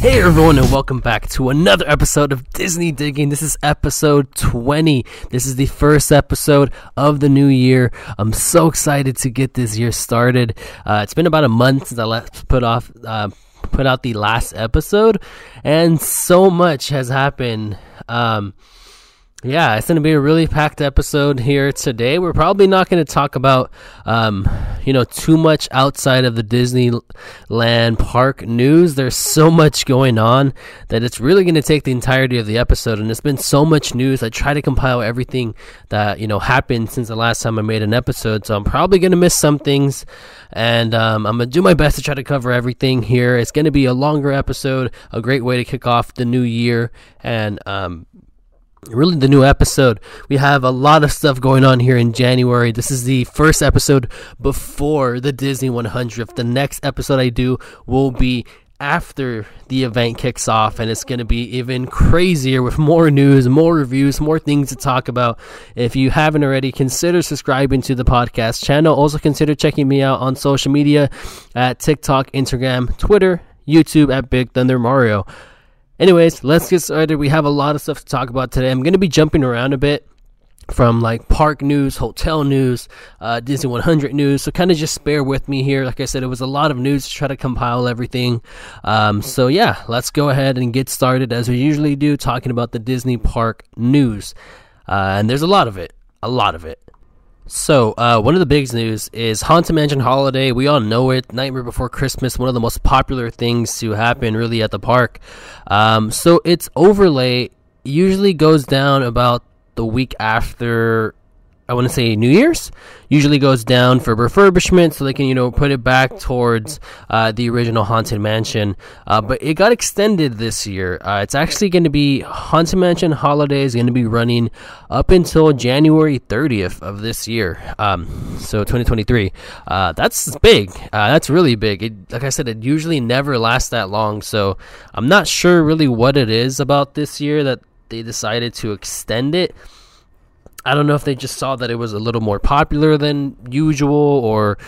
Hey everyone, and welcome back to another episode of Disney Diggin. This is episode 20. This is the first episode of the new year. I'm so excited to get this year started. Uh, it's been about a month since I last put off uh, put out the last episode, and so much has happened. Um, yeah, it's going to be a really packed episode here today. We're probably not going to talk about, um, you know, too much outside of the Disneyland park news. There's so much going on that it's really going to take the entirety of the episode. And it's been so much news. I try to compile everything that, you know, happened since the last time I made an episode. So I'm probably going to miss some things. And um, I'm going to do my best to try to cover everything here. It's going to be a longer episode, a great way to kick off the new year. And, um, really the new episode. We have a lot of stuff going on here in January. This is the first episode before the Disney 100th. The next episode I do will be after the event kicks off and it's going to be even crazier with more news, more reviews, more things to talk about. If you haven't already, consider subscribing to the podcast channel. Also consider checking me out on social media at TikTok, Instagram, Twitter, YouTube at Big Thunder Mario. Anyways, let's get started. We have a lot of stuff to talk about today. I'm going to be jumping around a bit from like park news, hotel news, uh, Disney 100 news. So kind of just bear with me here. Like I said, it was a lot of news to try to compile everything. Um, so yeah, let's go ahead and get started as we usually do, talking about the Disney park news. Uh, and there's a lot of it, a lot of it. So, uh, one of the big news is Haunted Mansion Holiday. We all know it. Nightmare Before Christmas, one of the most popular things to happen really at the park. Um, so, its overlay usually goes down about the week after I want to say New Year's usually goes down for refurbishment, so they can you know put it back towards uh, the original Haunted Mansion. Uh, but it got extended this year. Uh, it's actually going to be Haunted Mansion Holiday is going to be running up until January 30th of this year. Um, so 2023. Uh, that's big. Uh, that's really big. It, like I said, it usually never lasts that long. So I'm not sure really what it is about this year that they decided to extend it. I don't know if they just saw that it was a little more popular than usual, or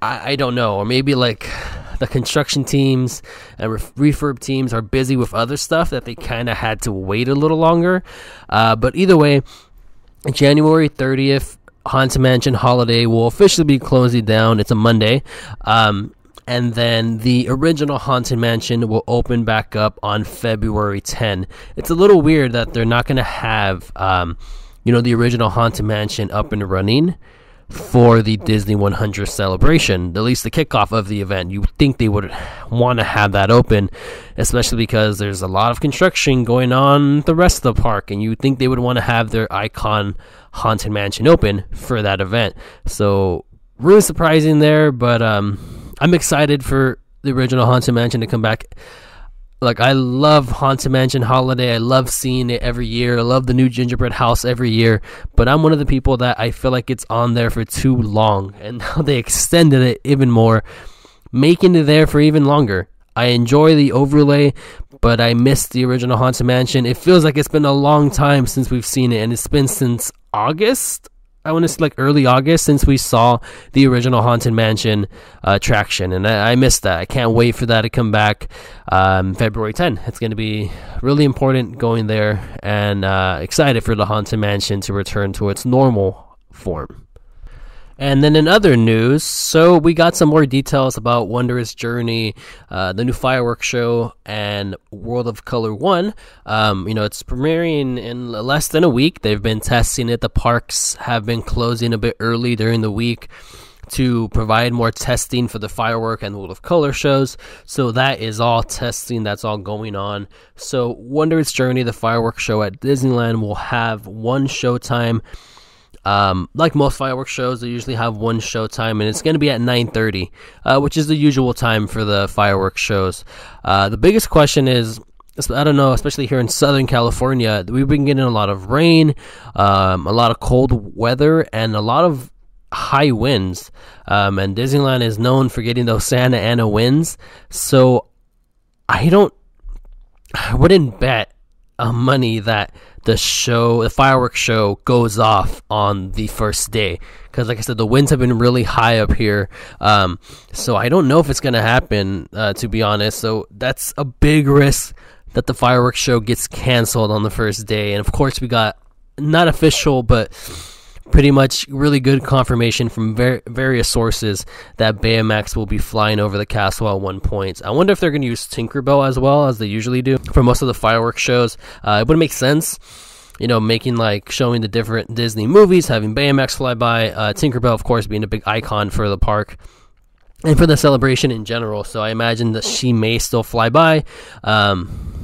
I, I don't know, or maybe like the construction teams and refurb teams are busy with other stuff that they kind of had to wait a little longer. Uh, but either way, January 30th, Haunted Mansion Holiday will officially be closing down. It's a Monday. Um, and then the original Haunted Mansion will open back up on February 10. It's a little weird that they're not going to have. Um, you know, the original Haunted Mansion up and running for the Disney 100 celebration, at least the kickoff of the event. You think they would want to have that open, especially because there's a lot of construction going on the rest of the park, and you think they would want to have their icon Haunted Mansion open for that event. So, really surprising there, but um, I'm excited for the original Haunted Mansion to come back like I love Haunted Mansion Holiday. I love seeing it every year. I love the new gingerbread house every year. But I'm one of the people that I feel like it's on there for too long, and now they extended it even more, making it there for even longer. I enjoy the overlay, but I miss the original Haunted Mansion. It feels like it's been a long time since we've seen it, and it's been since August I want to say like early August since we saw the original Haunted Mansion uh, attraction, and I, I, missed that. I can't wait for that to come back um, February 10. It's going to be really important going there, and uh, excited for the Haunted Mansion to return to its normal form. And then in other news, so we got some more details about Wondrous Journey, uh, the new fireworks show, and World of Color 1. Um, you know, it's premiering in less than a week. They've been testing it. The parks have been closing a bit early during the week to provide more testing for the firework and World of Color shows. So that is all testing that's all going on. So Wondrous Journey, the fireworks show at Disneyland, will have one showtime um, like most fireworks shows, they usually have one show time, and it's going to be at 9:30, uh, which is the usual time for the fireworks shows. Uh, the biggest question is, I don't know, especially here in Southern California, we've been getting a lot of rain, um, a lot of cold weather, and a lot of high winds. Um, and Disneyland is known for getting those Santa Ana winds, so I don't, I wouldn't bet uh, money that the show, the fireworks show, goes off on the first day. Because, like I said, the winds have been really high up here. Um, so I don't know if it's going to happen, uh, to be honest. So that's a big risk that the fireworks show gets canceled on the first day. And of course, we got not official, but pretty much really good confirmation from ver- various sources that Baymax will be flying over the castle at one point. I wonder if they're going to use Tinkerbell as well as they usually do for most of the fireworks shows. Uh, it would make sense. You know, making like showing the different Disney movies, having Baymax fly by, uh, Tinkerbell, of course, being a big icon for the park and for the celebration in general. So I imagine that she may still fly by. Um,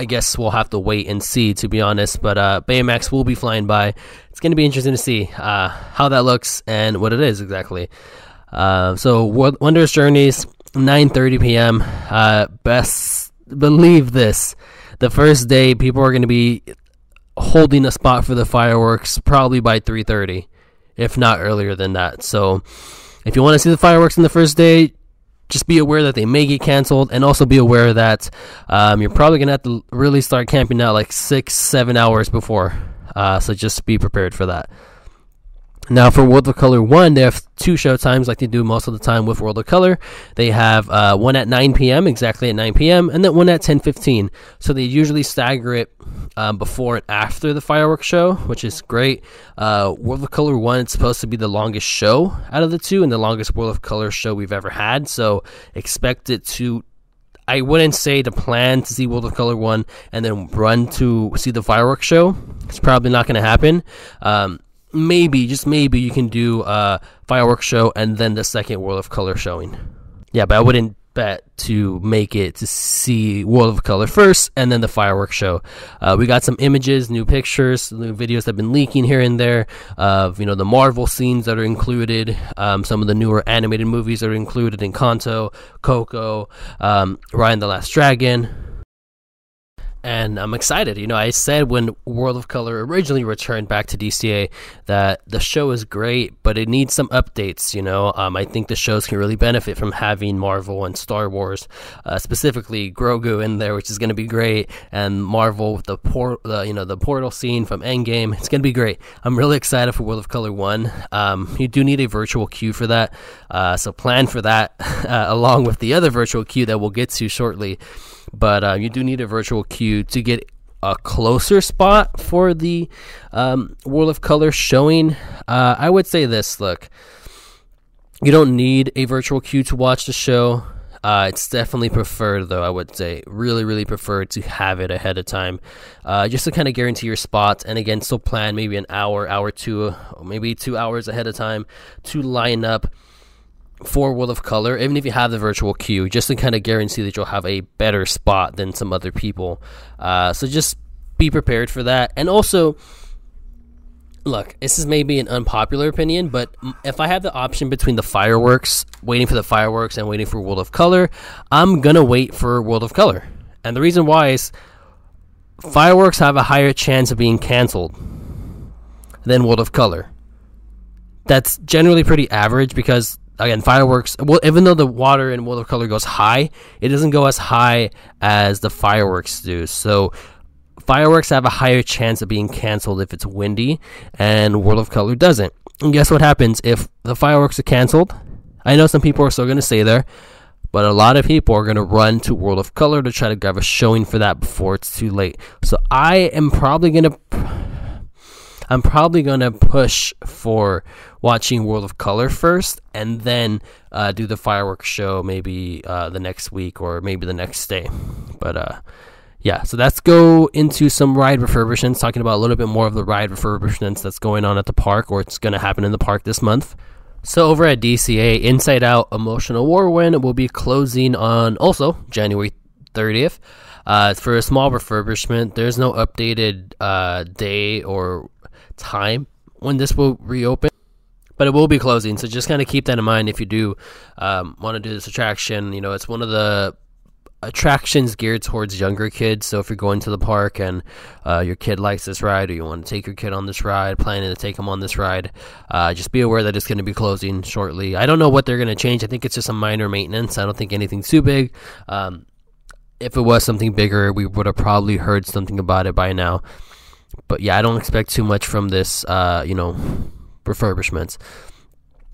I guess we'll have to wait and see, to be honest. But uh, Baymax will be flying by. It's going to be interesting to see uh, how that looks and what it is exactly. Uh, so Wondrous Journeys, 9:30 p.m. Uh, best believe this. The first day, people are going to be holding a spot for the fireworks probably by 3:30, if not earlier than that. So, if you want to see the fireworks on the first day, just be aware that they may get canceled and also be aware that um, you're probably going to have to really start camping out like six, seven hours before. Uh, so just be prepared for that. Now, for World of Color 1, they have two show times like they do most of the time with World of Color. They have uh, one at 9 p.m., exactly at 9 p.m., and then one at 10.15. So they usually stagger it um, before and after the fireworks show, which is great. Uh, World of Color 1 is supposed to be the longest show out of the two and the longest World of Color show we've ever had. So expect it to I wouldn't say to plan to see World of Color 1 and then run to see the fireworks show. It's probably not going to happen. Um, maybe, just maybe, you can do a fireworks show and then the second World of Color showing. Yeah, but I wouldn't bet to make it to see World of Color first and then the fireworks show. Uh, we got some images, new pictures, new videos that have been leaking here and there of you know the Marvel scenes that are included, um, some of the newer animated movies that are included Encanto, Coco, um, Raya and the Last Dragon and I'm excited. You know, I said when World of Color originally returned back to DCA that the show is great, but it needs some updates. You know, um, I think the shows can really benefit from having Marvel and Star Wars, uh, specifically Grogu in there, which is going to be great, and Marvel with the port, the you know, the portal scene from Endgame. It's going to be great. I'm really excited for World of Color One. Um, you do need a virtual queue for that, uh, so plan for that uh, along with the other virtual queue that we'll get to shortly but uh, you do need a virtual queue to get a closer spot for the um, World of Color showing. Uh, I would say this look, you don't need a virtual queue to watch the show. Uh, it's definitely preferred, though, I would say. Really, really preferred to have it ahead of time. Uh, just to kind of guarantee your spot. And again, still plan maybe an hour, hour two, maybe two hours ahead of time to line up for World of Color, even if you have the virtual queue, just to kind of guarantee that you'll have a better spot than some other people. Uh, so just be prepared for that. And also, look, this is maybe an unpopular opinion, but if I have the option between the fireworks, waiting for the fireworks, and waiting for World of Color, I'm gonna wait for World of Color. And the reason why is fireworks have a higher chance of being canceled than World of Color. That's generally pretty average because again fireworks well even though the water in world of color goes high it doesn't go as high as the fireworks do. So fireworks have a higher chance of being canceled if it's windy and world of color doesn't. And guess what happens? If the fireworks are canceled i know some people are still going to stay there but a lot of people are going to run to world of color to try to grab a showing for that before it's too late. So i am probably going to I'm probably going to push for watching World of Color first and then uh, do the fireworks show maybe uh, the next week or maybe the next day. But uh, yeah, so let's go into some ride refurbishments, talking about a little bit more of the ride refurbishments that's going on at the park or it's going to happen in the park this month. So over at DCA, Inside Out Emotional Whirlwind will be closing on also January 30th. Uh, for a small refurbishment, there's no updated uh, day or time when this will reopen, but it will be closing. So just kind of keep that in mind if you do um, want to do this attraction. You know, it's one of the attractions geared towards younger kids. So if you're going to the park and uh, your kid likes this ride, or you want to take your kid on this ride, planning to take them on this ride, uh, just be aware that it's going to be closing shortly. I don't know what they're going to change. I think it's just a minor maintenance. I don't think anything too big. Um, if it was something bigger, we would have probably heard something about it by now. But yeah, I don't expect too much from this, uh, you know, refurbishments.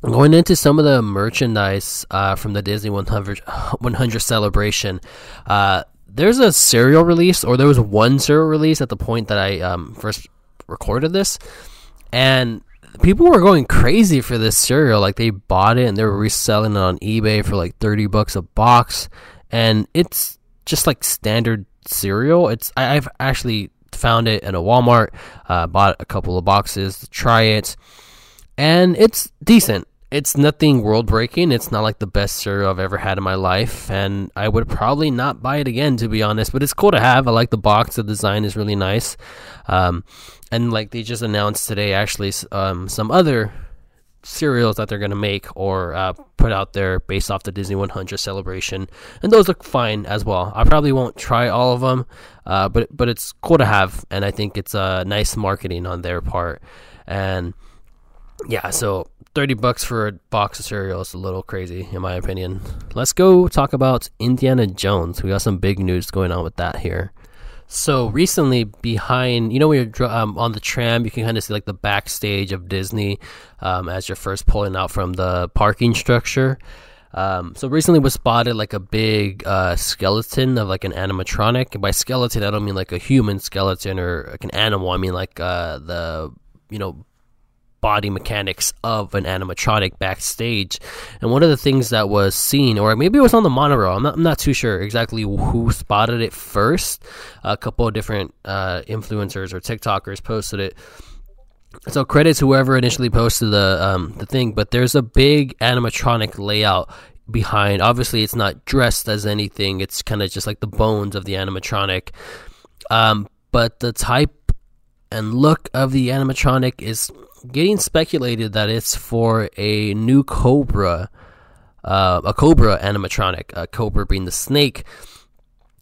Going into some of the merchandise uh, from the Disney 100, 100 celebration, uh, there's a cereal release, or there was one cereal release at the point that I um, first recorded this, and people were going crazy for this cereal. Like they bought it and they were reselling it on eBay for like 30 bucks a box, and it's just like standard cereal. It's I, have actually found it in a Walmart, uh, bought a couple of boxes to try it, and it's decent. It's nothing world breaking. It's not like the best cereal I've ever had in my life, and I would probably not buy it again to be honest. But it's cool to have. I like the box. The design is really nice, um, and like they just announced today, actually, um, some other cereals that they're going to make or uh, put out there based off the Disney 100 celebration, and those look fine as well. I probably won't try all of them, uh, but but it's cool to have, and I think it's a uh, nice marketing on their part. And yeah, so 30 bucks for a box of cereal is a little crazy in my opinion. Let's go talk about Indiana Jones. We got some big news going on with that here. So recently, behind you know when you're um, on the tram, you can kind of see like the backstage of Disney um, as you're first pulling out from the parking structure. Um, so recently was spotted like a big uh, skeleton of like an animatronic. And by skeleton, I don't mean like a human skeleton or like an animal. I mean like uh, the you know body mechanics of an animatronic backstage. And one of the things that was seen, or maybe it was on the monorail, I'm not, I'm not too sure exactly who spotted it first. A couple of different uh, influencers or TikTokers posted it. So credits whoever initially posted the um, the thing, but there's a big animatronic layout behind. Obviously, it's not dressed as anything. It's kind of just like the bones of the animatronic. Um, but the type and look of the animatronic is getting speculated that it's for a new Cobra, uh, a Cobra animatronic, a Cobra being the snake.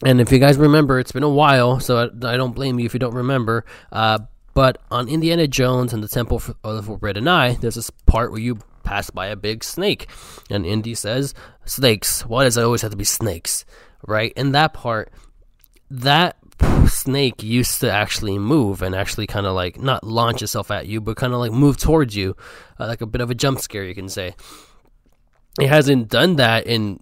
And if you guys remember, it's been a while, so I, I don't blame you if you don't remember. Uh, but on Indiana Jones and the Temple of the Forbidden Eye, there's this part where you pass by a big snake, and Indy says, "Snakes. Why does it always have to be snakes?" Right? In that part, that snake used to actually move and actually kind of like not launch itself at you, but kind of like move towards you, uh, like a bit of a jump scare, you can say. It hasn't done that in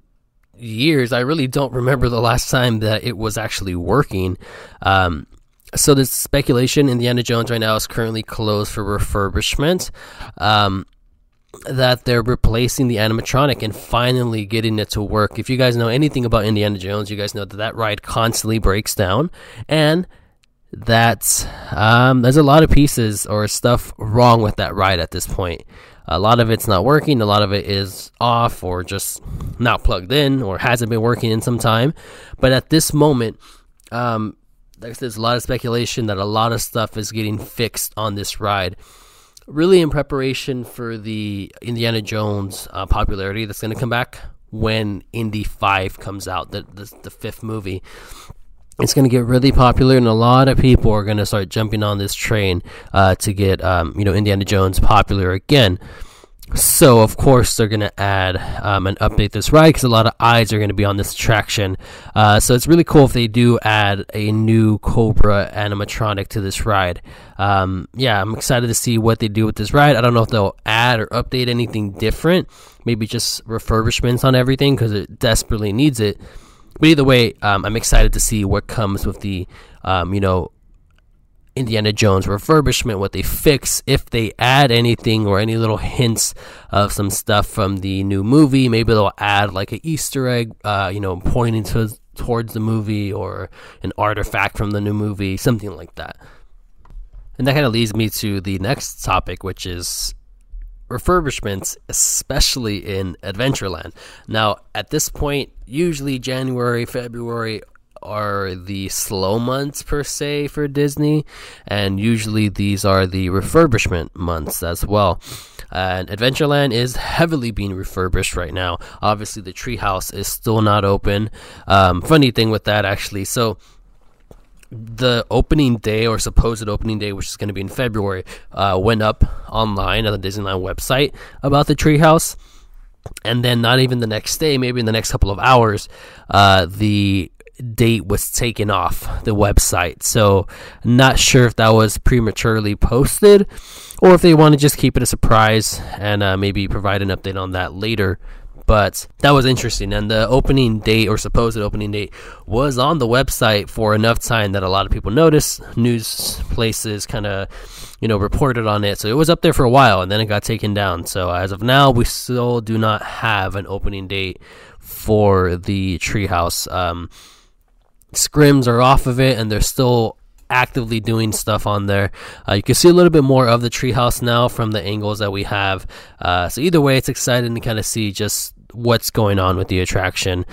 years. I really don't remember the last time that it was actually working. Um, so this speculation Indiana Jones right now is currently closed for refurbishment. Um, that they're replacing the animatronic and finally getting it to work. If you guys know anything about Indiana Jones, you guys know that that ride constantly breaks down and that um, there's a lot of pieces or stuff wrong with that ride at this point. A lot of it's not working, a lot of it is off or just not plugged in or hasn't been working in some time. But at this moment, um, there's a lot of speculation that a lot of stuff is getting fixed on this ride really in preparation for the Indiana Jones uh, popularity that's going to come back when Indy 5 comes out, the, the, the fifth movie. It's going to get really popular, and a lot of people are going to start jumping on this train uh, to get, um, you know, Indiana Jones popular again. So of course they're gonna add um, and update this ride because a lot of eyes are gonna be on this attraction. Uh, so it's really cool if they do add a new Cobra animatronic to this ride. Um, yeah, I'm excited to see what they do with this ride. I don't know if they'll add or update anything different. Maybe just refurbishments on everything because it desperately needs it. But either way, um, I'm excited to see what comes with the, um, you know, Indiana Jones refurbishment, what they fix, if they add anything or any little hints of some stuff from the new movie. Maybe they'll add like an Easter egg, uh, you know, pointing to towards the movie or an artifact from the new movie, something like that. And that kind of leads me to the next topic, which is refurbishments, especially in Adventureland. Now, at this point, usually January, February are the slow months per se for Disney, and usually these are the refurbishment months as well. And Adventureland is heavily being refurbished right now. Obviously, the treehouse is still not open. Um, funny thing with that, actually, so the opening day or supposed opening day, which is going to be in February, uh, went up online on the Disneyland website about the treehouse. And then, not even the next day, maybe in the next couple of hours, uh, the date was taken off the website. So, not sure if that was prematurely posted or if they want to just keep it a surprise and uh, maybe provide an update on that later. But that was interesting, and the opening date or supposed opening date was on the website for enough time that a lot of people noticed. News places kind of, you know, reported on it, so it was up there for a while, and then it got taken down. So as of now, we still do not have an opening date for the treehouse. Um, scrims are off of it, and they're still actively doing stuff on there. Uh, you can see a little bit more of the treehouse now from the angles that we have. Uh, so either way, it's exciting to kind of see just what's going on with the attraction.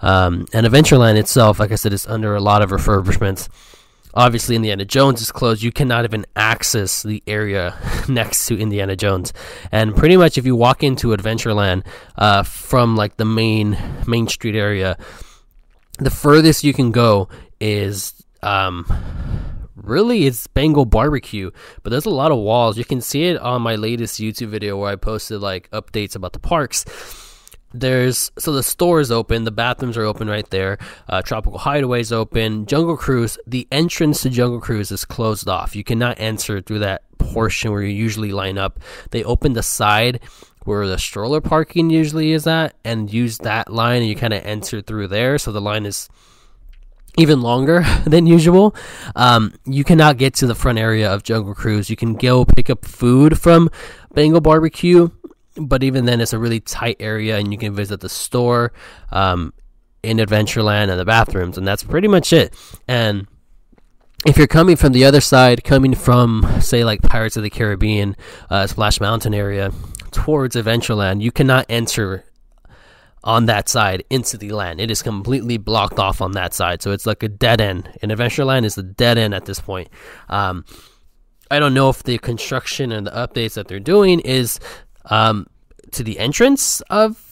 Um, and Adventureland itself, like I said, is under a lot of refurbishments. Obviously, Indiana Jones is closed. You cannot even access the area next to Indiana Jones. And pretty much, if you walk into Adventureland uh, from like the main Main Street area, the furthest you can go is um, really it's Bengal barbecue, but there's a lot of walls. You can see it on my latest YouTube video where I posted like updates about the parks. There's so the store is open, the bathrooms are open right there. Uh, Tropical Hideaway is open. Jungle Cruise, the entrance to Jungle Cruise is closed off. You cannot enter through that portion where you usually line up. They opened the side where the stroller parking usually is at and use that line and you kind of enter through there. So the line is even longer than usual. Um, you cannot get to the front area of Jungle Cruise. You can go pick up food from Bengal Barbecue, but even then, it's a really tight area, and you can visit the store um, in Adventureland and the bathrooms, and that's pretty much it. And if you're coming from the other side, coming from say like Pirates of the Caribbean, uh, Splash Mountain area towards Adventureland, you cannot enter on that side into the land. It is completely blocked off on that side, so it's like a dead end. And Adventureland is a dead end at this point. Um, I don't know if the construction and the updates that they're doing is um, to the entrance of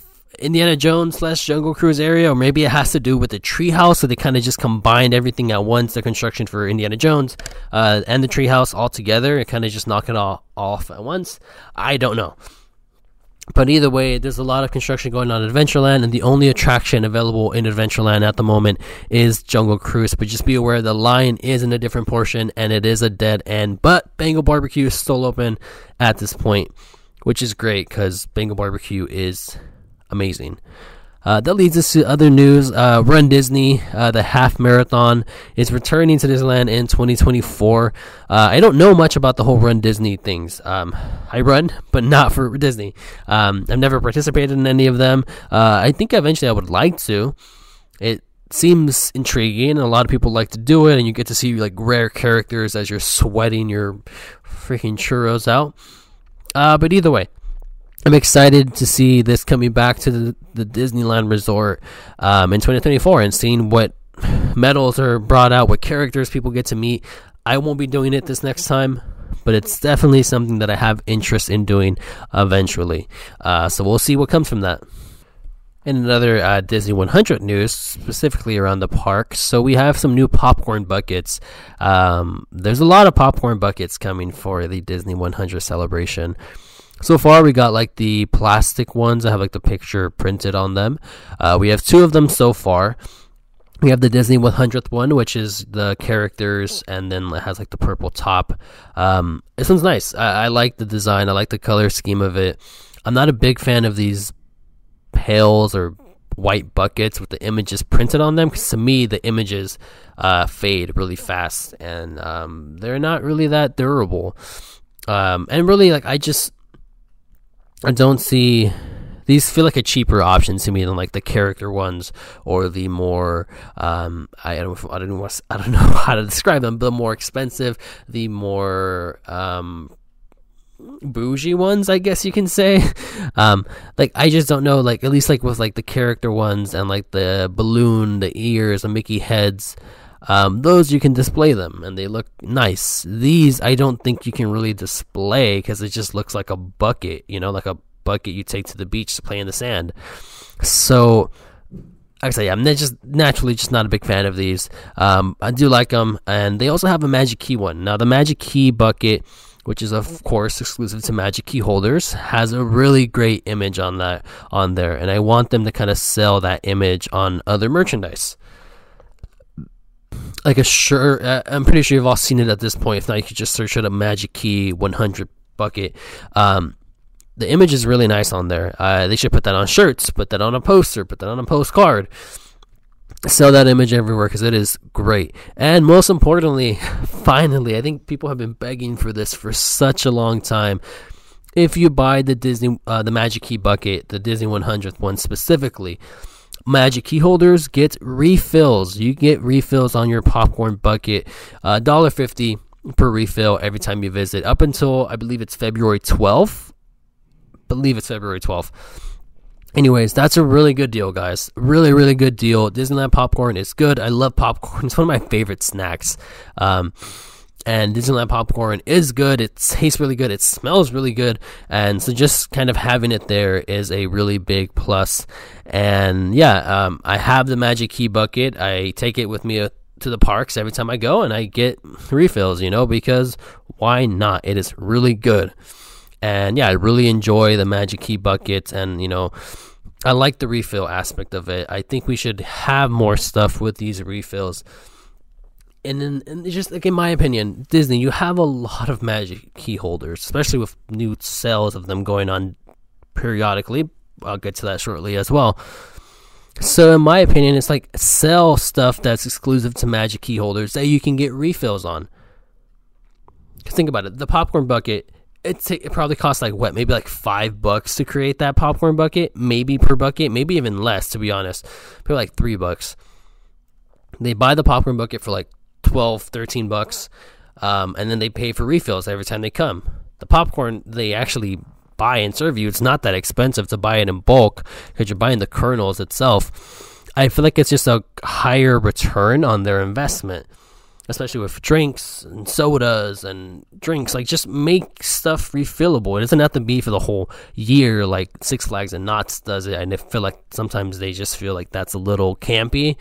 Indiana Jones slash Jungle Cruise area, or maybe it has to do with the treehouse. So they kind of just combined everything at once, the construction for Indiana Jones uh, and the treehouse all together, and kind of just knock it all off at once. I don't know. But either way, there's a lot of construction going on in Adventureland, and the only attraction available in Adventureland at the moment is Jungle Cruise. But just be aware the line is in a different portion, and it is a dead end. But Bengal Barbecue is still open at this point, which is great because Bengal Barbecue is amazing. Uh, that leads us to other news. Uh, Run Disney, uh, the half marathon, is returning to Disneyland in 2024. Uh, I don't know much about the whole Run Disney things. Um, I run, but not for Disney. Um, I've never participated in any of them. Uh, I think eventually I would like to. It seems intriguing, and a lot of people like to do it, and you get to see like rare characters as you're sweating your freaking churros out. Uh, but either way, I'm excited to see this coming back to the, the Disneyland Resort um, in 2024 and seeing what medals are brought out, what characters people get to meet. I won't be doing it this next time, but it's definitely something that I have interest in doing eventually. Uh, so we'll see what comes from that. In another uh, Disney 100 news, specifically around the park, so we have some new popcorn buckets. Um, there's a lot of popcorn buckets coming for the Disney 100 celebration. So far, we got like the plastic ones that have like the picture printed on them. Uh, we have two of them so far. We have the Disney 100th one, which is the characters, and then it has like the purple top. Um, this one's nice. I, I like the design. I like the color scheme of it. I'm not a big fan of these pails or white buckets with the images printed on them because to me the images uh, fade really fast and um, they're not really that durable. Um, and really, like I just I don't see these feel like a cheaper option to me than like the character ones or the more um, I don't I don't know I don't know how to describe them, the more expensive, the more um, bougie ones, I guess you can say. Um, like I just don't know, like at least like with like the character ones and like the balloon, the ears, the Mickey heads. Um, those you can display them and they look nice. These I don't think you can really display because it just looks like a bucket, you know, like a bucket you take to the beach to play in the sand. So, I say, I'm just naturally just not a big fan of these. Um, I do like them, and they also have a Magic Key one. Now, the Magic Key bucket which is of course exclusive to Magic Key holders, has a really great image on that on there, and I want them to kind of sell that image on other merchandise. Like a sure. Uh, I'm pretty sure you've all seen it at this point. If not, you could just search it a Magic Key 100 bucket. Um, the image is really nice on there. Uh, they should put that on shirts, put that on a poster, put that on a postcard. Sell that image everywhere because it is great. And most importantly, finally, I think people have been begging for this for such a long time. If you buy the Disney, uh, the Magic Key bucket, the Disney 100th one specifically, Magic Key holders get refills. You get refills on your popcorn bucket, uh, $1.50 per refill every time you visit, up until I believe it's February 12th believe it's February 12th. Anyways, that's a really good deal, guys. Really, really good deal. Disneyland popcorn is good. I love popcorn. It's one of my favorite snacks. Um, and Disneyland popcorn is good. It tastes really good. It smells really good. And so just kind of having it there is a really big plus. And yeah, um, I have the Magic Key bucket. I take it with me uh, to the parks every time I go and I get refills, you know, because why not? It is really good. And yeah, I really enjoy the Magic Key bucket and you know, I like the refill aspect of it. I think we should have more stuff with these refills. And then, and just like in my opinion, Disney, you have a lot of Magic Key holders, especially with new sales of them going on periodically. I'll get to that shortly as well. So, in my opinion, it's like sell stuff that's exclusive to Magic Key holders that you can get refills on. Think about it. The popcorn bucket it, it probably costs like what maybe like five bucks to create that popcorn bucket maybe per bucket maybe even less to be honest probably like three bucks they buy the popcorn bucket for like 12 13 bucks um, and then they pay for refills every time they come the popcorn they actually buy and serve you it's not that expensive to buy it in bulk because you're buying the kernels itself i feel like it's just a higher return on their investment especially with drinks and sodas and drinks. Like, just make stuff refillable. It doesn't have to be for the whole year, like Six Flags and Knott's does it. And I feel like sometimes they just feel like that's a little campy.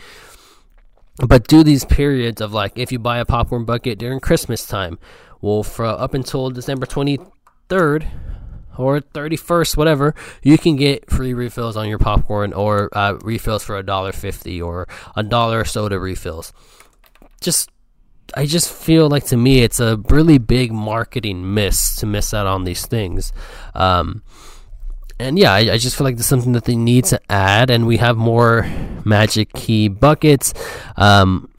But do these periods of like, if you buy a popcorn bucket during Christmas time, well, for up until December 23rd, or 31st, whatever, you can get free refills on your popcorn or uh, refills for a dollar fifty or a dollar soda refills. Just I just feel like to me it's a really big marketing miss to miss out on these things. Um, and yeah, I, I, just feel like there's something that they need to add, and we have more Magic Key buckets, um,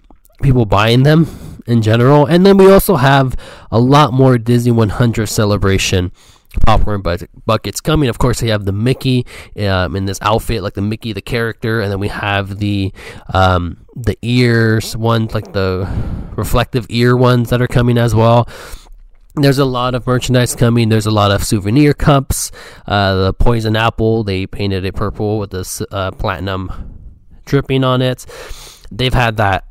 people buying them in general, and then we also have a lot more Disney 100 celebration popcorn buckets coming. Of course, they have the Mickey um, in this outfit, like the Mickey the character, and then we have the um, the ears ones, like the reflective ear ones that are coming as well. There's a lot of merchandise coming. There's a lot of souvenir cups. Uh, the poison apple, they painted it purple with this uh, platinum dripping on it. They've had that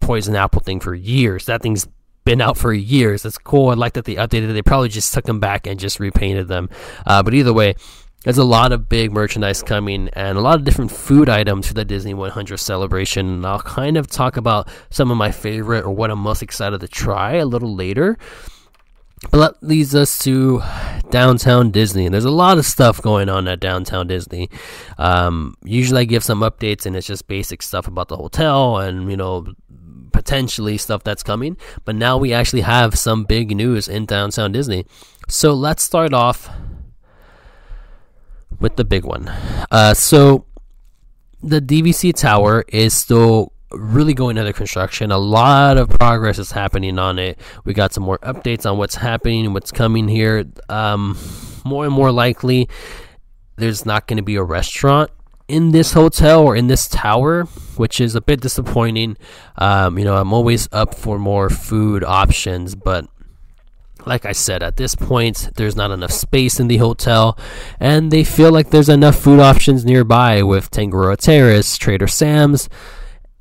poison apple thing for years. That thing's been out for years. It's cool. I like that they updated it. They probably just took them back and just repainted them. Uh, but either way, there's a lot of big merchandise coming and a lot of different food items for the Disney 100 celebration. And I'll kind of talk about some of my favorite or what I'm most excited to try a little later. But that leads us to downtown Disney, and there's a lot of stuff going on at downtown Disney. Um, usually, I give some updates, and it's just basic stuff about the hotel and you know potentially stuff that's coming. But now we actually have some big news in downtown Disney. So let's start off with the big one. Uh, so the DVC tower is still really going under construction. A lot of progress is happening on it. We got some more updates on what's happening, what's coming here. Um, more and more likely, there's not going to be a restaurant in this hotel or in this tower, which is a bit disappointing. Um, you know, I'm always up for more food options, but like I said, at this point, there's not enough space in the hotel, and they feel like there's enough food options nearby with Tangaroa Terrace, Trader Sam's,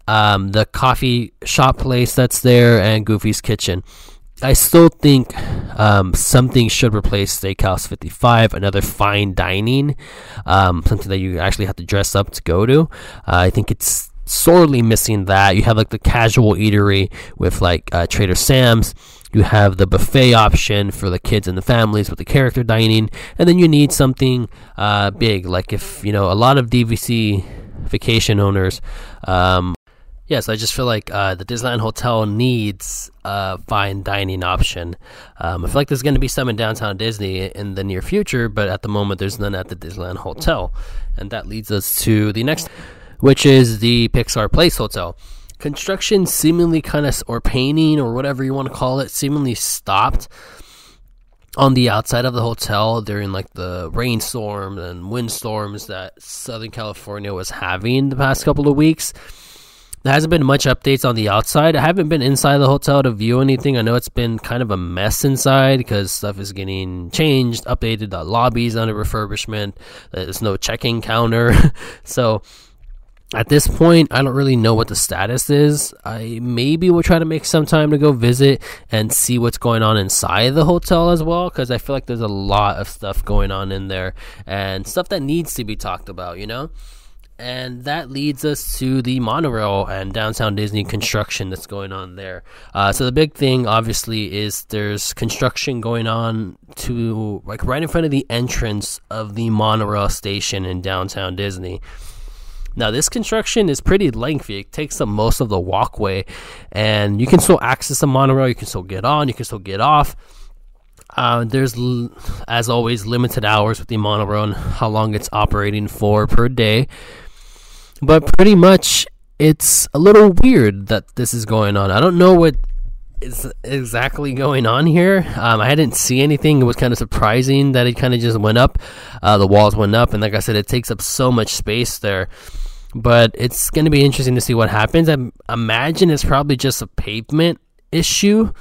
um, the coffee shop place that's there, and Goofy's Kitchen. I still think um, something should replace Steakhouse 55, another fine dining, um, something that you actually have to dress up to go to. Uh, I think it's sorely missing that. You have like the casual eatery with like uh, Trader Sam's. You have the buffet option for the kids and the families with the character dining, and then you need something uh, big, like if you know a lot of DVC vacation owners um, yes, I just feel like uh, the Disneyland Hotel needs a fine dining option. Um, I feel like there's going to be some in downtown Disney in the near future, but at the moment there's none at the Disneyland Hotel. And that leads us to the next, which is the Pixar Place Hotel. Construction seemingly kind of, or painting, or whatever you want to call it, seemingly stopped on the outside of the hotel during like the rainstorms and windstorms that Southern California was having the past couple of weeks. There hasn't been much updates on the outside. I haven't been inside the hotel to view anything. I know it's been kind of a mess inside because stuff is getting changed, updated. The lobby's under refurbishment. There's no checking counter. so at this point, I don't really know what the status is. I maybe will try to make some time to go visit and see what's going on inside the hotel as well, because I feel like there's a lot of stuff going on in there and stuff that needs to be talked about, you know? And that leads us to the monorail and downtown Disney construction that's going on there. Uh, so the big thing, obviously, is there's construction going on to like right in front of the entrance of the monorail station in downtown Disney. Now, this construction is pretty lengthy. It takes up most of the walkway, and you can still access the monorail. You can still get on. You can still get off. Uh, there's, as always, limited hours with the monorail and how long it's operating for per day. But pretty much, it's a little weird that this is going on. I don't know what is exactly going on here. Um, I didn't see anything. It was kind of surprising that it kind of just went up. Uh, the walls went up, and like I said, it takes up so much space there. But it's going to be interesting to see what happens. I imagine it's probably just a pavement issue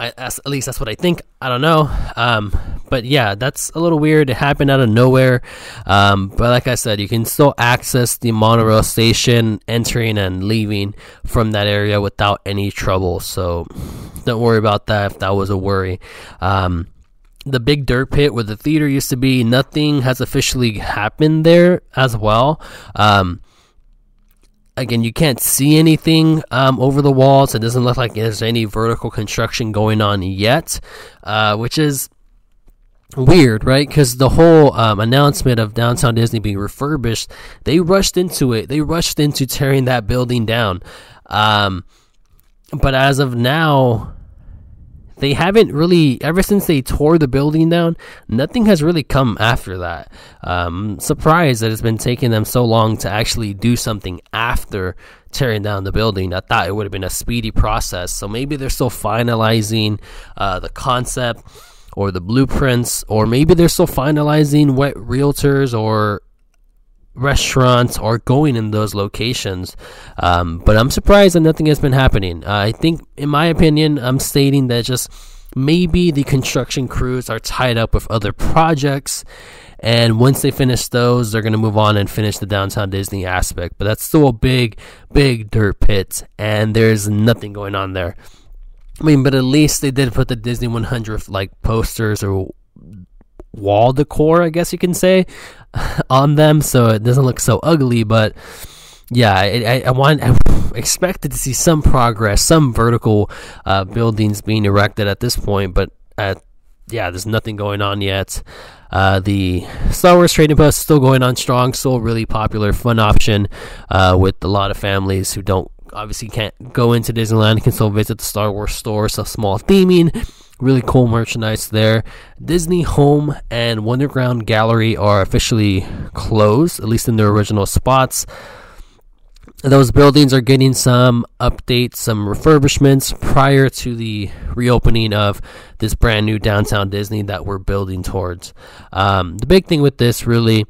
I, at least that's what I think. I don't know. Um, but yeah, that's a little weird. It happened out of nowhere. Um, but like I said, you can still access the monorail station, entering and leaving from that area without any trouble. So don't worry about that if that was a worry. Um, the big dirt pit where the theater used to be, nothing has officially happened there as well. Um, again, you can't see anything um, over the walls. It doesn't look like there's any vertical construction going on yet, uh, which is weird, right? Because the whole um, announcement of downtown Disney being refurbished, they rushed into it. They rushed into tearing that building down. Um, but as of now, they haven't really ever since they tore the building down. Nothing has really come after that. Um, surprised that it's been taking them so long to actually do something after tearing down the building. I thought it would have been a speedy process. So maybe they're still finalizing uh, the concept or the blueprints, or maybe they're still finalizing what realtors or restaurants are going in those locations. Um, but I'm surprised that nothing has been happening. Uh, I think, in my opinion, I'm stating that just maybe the construction crews are tied up with other projects. And once they finish those, they're going to move on and finish the downtown Disney aspect. But that's still a big, big dirt pit, and there's nothing going on there. I mean, but at least they did put the Disney 100 like posters or wall decor, I guess you can say, on them, so it doesn't look so ugly. But yeah, I, I, want I expected to see some progress, some vertical uh, buildings being erected at this point, but at yeah, there's nothing going on yet. Uh, the Star Wars Trading Post is still going on strong, still a really popular, fun option uh, with a lot of families who don't obviously can't go into Disneyland, can still visit the Star Wars store, so small theming really cool merchandise there. Disney Home and Wonderground Gallery are officially closed, at least in their original spots. Those buildings are getting some updates, some refurbishments prior to the reopening of this brand new downtown Disney that we're building towards. Um, the big thing with this really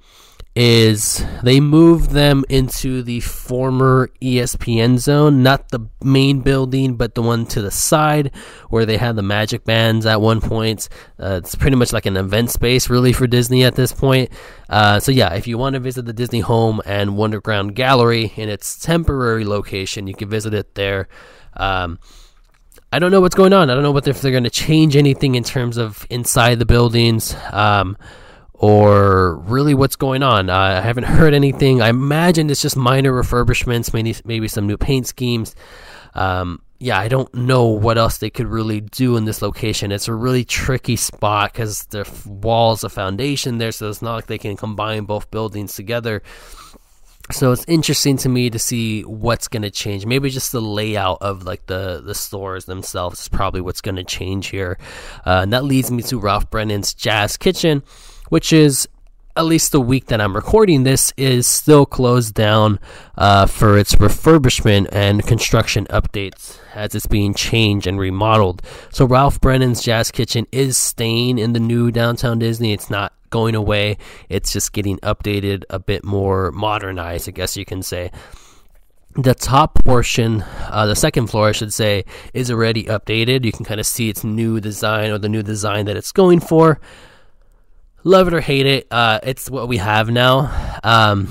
is they moved them into the former ESPN zone, not the main building, but the one to the side where they had the magic bands at one point. Uh, it's pretty much like an event space, really, for Disney at this point. Uh, so, yeah, if you want to visit the Disney Home and Wonderground Gallery in its temporary location, you can visit it there. Um, I don't know what's going on. I don't know if they're going to change anything in terms of inside the buildings. Um, or really what's going on. Uh, I haven't heard anything. I imagine it's just minor refurbishments, maybe maybe some new paint schemes. Um, yeah, I don't know what else they could really do in this location. It's a really tricky spot because the walls, a foundation there, so it's not like they can combine both buildings together. so it's interesting to me to see what's going to change. Maybe just the layout of like the the stores themselves is probably what's going to change here. Uh, and that leads me to Ralph Brennan's Jazz Kitchen, which is at least the week that I'm recording this is still closed down uh, for its refurbishment and construction updates as it's being changed and remodeled. So Ralph Brennan's Jazz Kitchen is staying in the new downtown Disney. It's not going away. It's just getting updated, a bit more modernized, I guess you can say. The top portion, uh, the second floor, I should say, is already updated. You can kind of see its new design or the new design that it's going for. Love it or hate it, uh, it's what we have now. Um,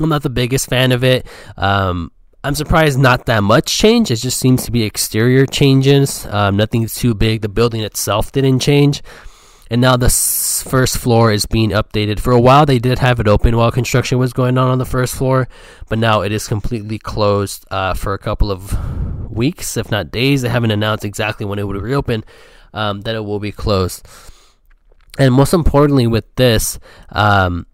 I'm not the biggest fan of it. Um, I'm surprised not that much change. It just seems to be exterior changes. Um, nothing too big. The building itself didn't change and now the first floor is being updated. For a while, they did have it open while construction was going on on the first floor, but now it is completely closed uh, for a couple of weeks, if not days. They haven't announced exactly when it would reopen, um, that it will be closed. And most importantly, with this, um,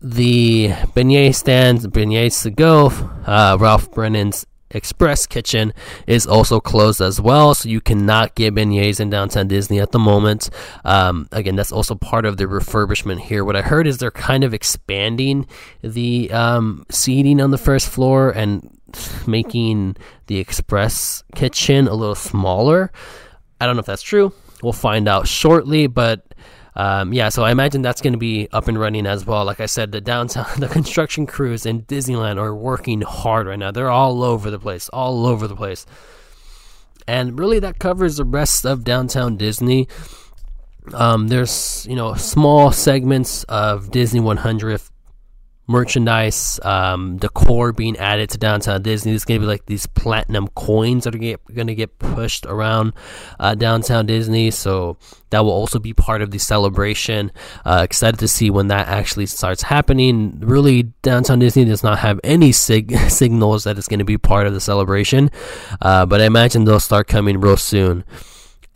the beignet stands, beignets to go, uh, Ralph Brennan's Express Kitchen is also closed as well, so you cannot get beignets in downtown Disney at the moment. Um, again, that's also part of the refurbishment here. What I heard is they're kind of expanding the um, seating on the first floor and making the Express Kitchen a little smaller. I don't know if that's true. We'll find out shortly, but um, yeah, so I imagine that's going to be up and running as well. Like I said, the downtown, the construction crews in Disneyland are working hard right now. They're all over the place, all over the place. And really, that covers the rest of downtown Disney. Um, there's, you know, small segments of Disney 100 merchandise, um, decor being added to downtown Disney. There's going to be like these platinum coins that are going to get pushed around uh, downtown Disney. So that will also be part of the celebration. Uh, excited to see when that actually starts happening. Really, downtown Disney does not have any sig- signals that it's going to be part of the celebration, uh, but I imagine they'll start coming real soon.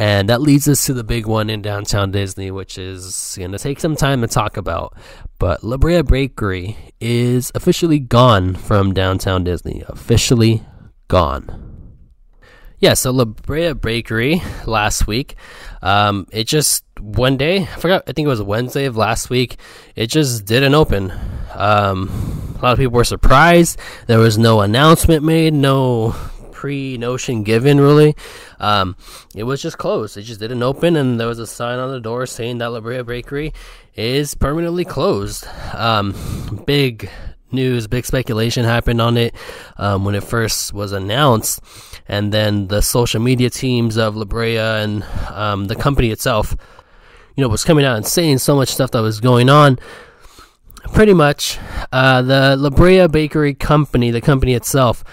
And that leads us to the big one in downtown Disney, which is going to take some time to talk about. But La Brea Bakery is officially gone from downtown Disney. Officially gone. Yeah, so La Brea Bakery last week, um, it just one day, I forgot, I think it was Wednesday of last week, it just didn't open. Um, a lot of people were surprised. There was no announcement made, no pre notion given, really. Um, it was just closed. It just didn't open, and there was a sign on the door saying that La Brea Bakery is permanently closed. Um, big news, big speculation happened on it um, when it first was announced, and then the social media teams of La Brea and um, the company itself, you know, was coming out and saying so much stuff that was going on. Pretty much, uh, the La Brea Bakery Company, the company itself,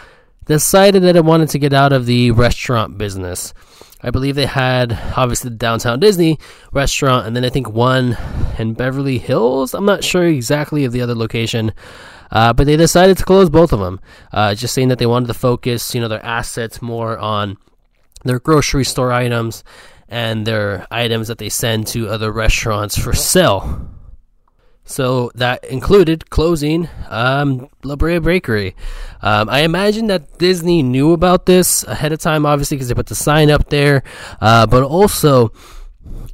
decided that it wanted to get out of the restaurant business. I believe they had obviously the downtown Disney restaurant, and then I think one in Beverly Hills. I'm not sure exactly of the other location, uh, but they decided to close both of them. Uh, just saying that they wanted to focus, you know, their assets more on their grocery store items and their items that they send to other restaurants for sale. So that included closing um, La Brea Bakery. Um, I imagine that Disney knew about this ahead of time, obviously, because they put the sign up there. Uh, but also,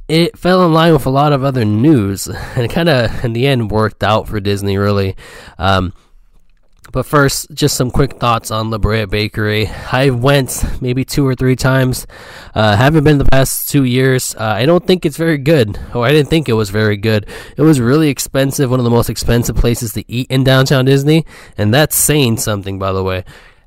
it fell in line with a lot of other news, and kind of, in the end, worked out for Disney, really. Um, but first, just some quick thoughts on La Brea Bakery. I went maybe two or three times. Uh, haven't been the past two years. Uh, I don't think it's very good, or I didn't think it was very good. It was really expensive, one of the most expensive places to eat in downtown Disney, and that's saying something, by the way.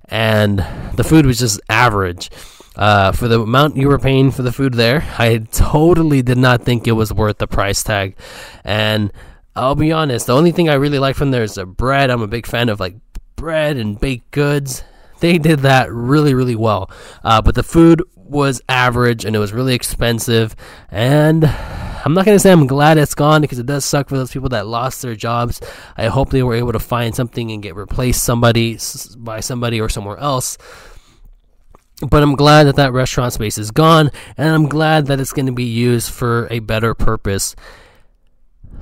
And the food was just average. Uh, for the amount you were paying for the food there, I totally did not think it was worth the price tag. And I'll be honest, the only thing I really like from there is the bread. I'm a big fan of like bread and baked goods. They did that really, really well. Uh, but the food was average and it was really expensive. And I'm not going to say I'm glad it's gone because it does suck for those people that lost their jobs. I hope they were able to find something and get replaced somebody by somebody or somewhere else. But I'm glad that that restaurant space is gone, and I'm glad that it's going to be used for a better purpose.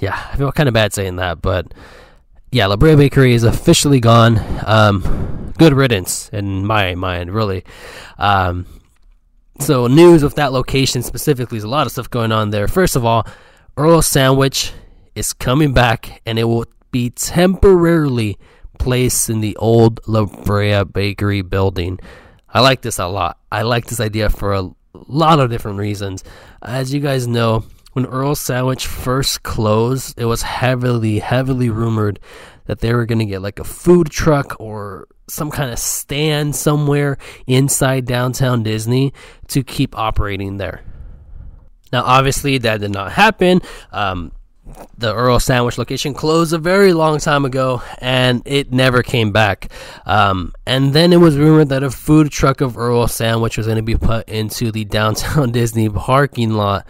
yeah, I feel kind of bad saying that, but yeah, La Brea Bakery is officially gone. Um, good riddance in my mind, really. Um, so news with that location specifically is a lot of stuff going on there. First of all, Earl Sandwich is coming back, and it will be temporarily placed in the old La Brea Bakery building. I like this a lot. I like this idea for a lot of different reasons. As you guys know, when Earl Sandwich first closed, it was heavily, heavily rumored that they were going to get like a food truck or some kind of stand somewhere inside downtown Disney to keep operating there. Now, obviously, that did not happen. Um, the Earl Sandwich location closed a very long time ago, and it never came back. Um, and then it was rumored that a food truck of Earl Sandwich was going to be put into the downtown Disney parking lot,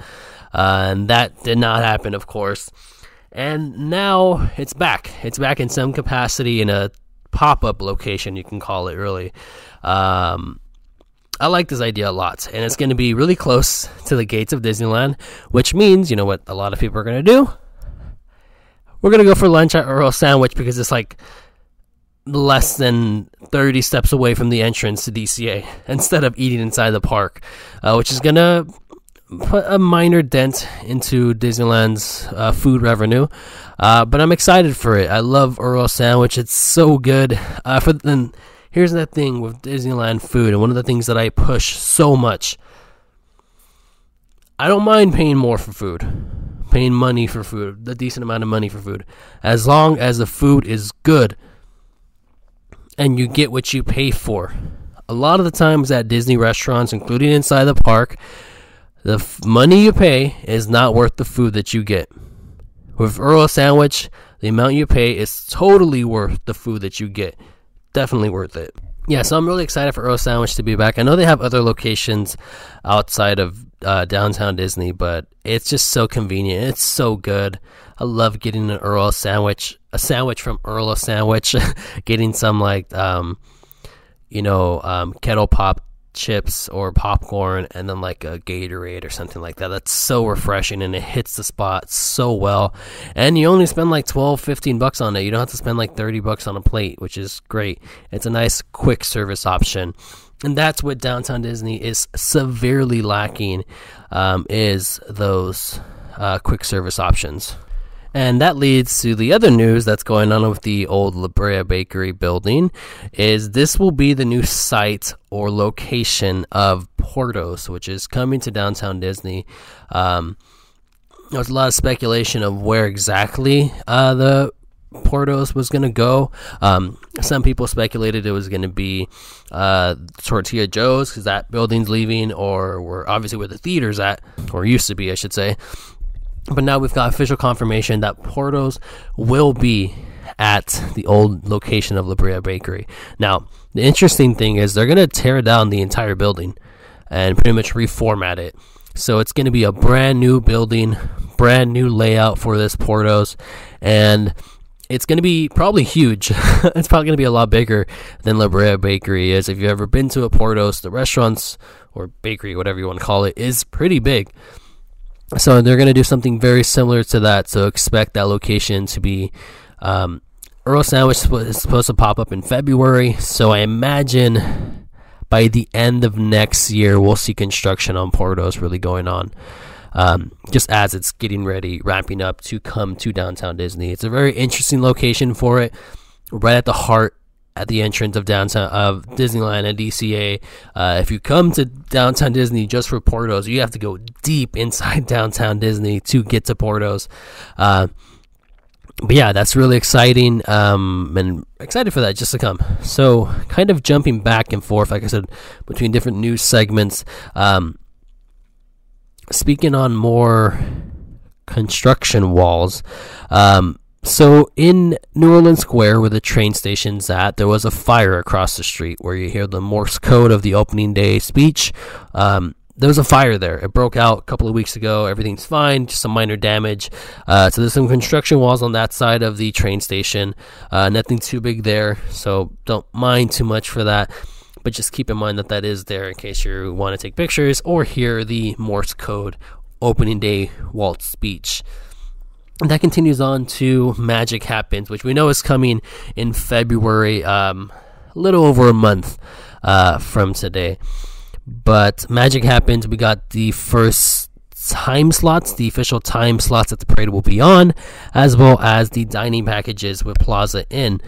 uh, and that did not happen, of course. And now it's back. It's back in some capacity in a pop-up location, you can call it, really. Um, I like this idea a lot, and it's going to be really close to the gates of Disneyland, which means, you know what a lot of people are going to do? We're going to go for lunch at Earl Sandwich because it's like less than 30 steps away from the entrance to DCA instead of eating inside the park, uh, which is going to put a minor dent into Disneyland's uh, food revenue. Uh, but I'm excited for it. I love Earl Sandwich. It's so good. Uh, for then here's the thing with Disneyland food, and one of the things that I push so much. I don't mind paying more for food, paying money for food, a decent amount of money for food, as long as the food is good and you get what you pay for. A lot of the times at Disney restaurants, including inside the park, the f- money you pay is not worth the food that you get. With Earl Sandwich, the amount you pay is totally worth the food that you get definitely worth it. Yeah, so I'm really excited for Earl Sandwich to be back. I know they have other locations outside of uh, downtown Disney, but it's just so convenient. It's so good. I love getting an Earl sandwich, a sandwich from Earl Sandwich, getting some like, um, you know, um, kettle pop chips or popcorn and then like a Gatorade or something like that. That's so refreshing and it hits the spot so well. And you only spend like 12, 15 bucks on it. You don't have to spend like 30 bucks on a plate, which is great. It's a nice quick service option. And that's what downtown Disney is severely lacking um, is those uh, quick service options. And that leads to the other news that's going on with the old La Brea Bakery building is this will be the new site or location of Portos, which is coming to downtown Disney. Um, there's a lot of speculation of where exactly uh, the Portos was going to go. Um, some people speculated it was going to be uh, Tortilla Joe's because that building's leaving, or where obviously where the theater's at, or used to be, I should say. But now we've got official confirmation that Portos will be at the old location of La Brea Bakery. Now, the interesting thing is they're going to tear down the entire building and pretty much reformat it. So it's going to be a brand new building, brand new layout for this Portos, and it's going to be probably huge. it's probably going to be a lot bigger than La Brea Bakery is. If you've ever been to a Portos, the restaurants or bakery, whatever you want to call it, is pretty big. So they're going to do something very similar to that. So expect that location to be. Um, Earl Sandwich is supposed to pop up in February. So I imagine by the end of next year, we'll see construction on Portos really going on. Um, just as it's getting ready, ramping up to come to downtown Disney. It's a very interesting location for it, right at the heart at the entrance of downtown of Disneyland and DCA. Uh, if you come to downtown Disney just for Portos, you have to go deep inside downtown Disney to get to Portos. Uh, but yeah, that's really exciting, um, and excited for that just to come. So, kind of jumping back and forth, like I said, between different news segments. Um, speaking on more construction walls, um, so in New Orleans Square, where the train station's at, there was a fire across the street where you hear the Morse code of the opening day speech. Um, there was a fire there. It broke out a couple of weeks ago. Everything's fine, just some minor damage. Uh, so there's some construction walls on that side of the train station. Uh, nothing too big there, so don't mind too much for that. But just keep in mind that that is there in case you want to take pictures or hear the Morse code opening day waltz speech. That continues on to Magic Happens, which we know is coming in February, um, a little over a month uh, from today. But Magic Happens, we got the first time slots, the official time slots that the parade will be on, as well as the dining packages with Plaza Inn.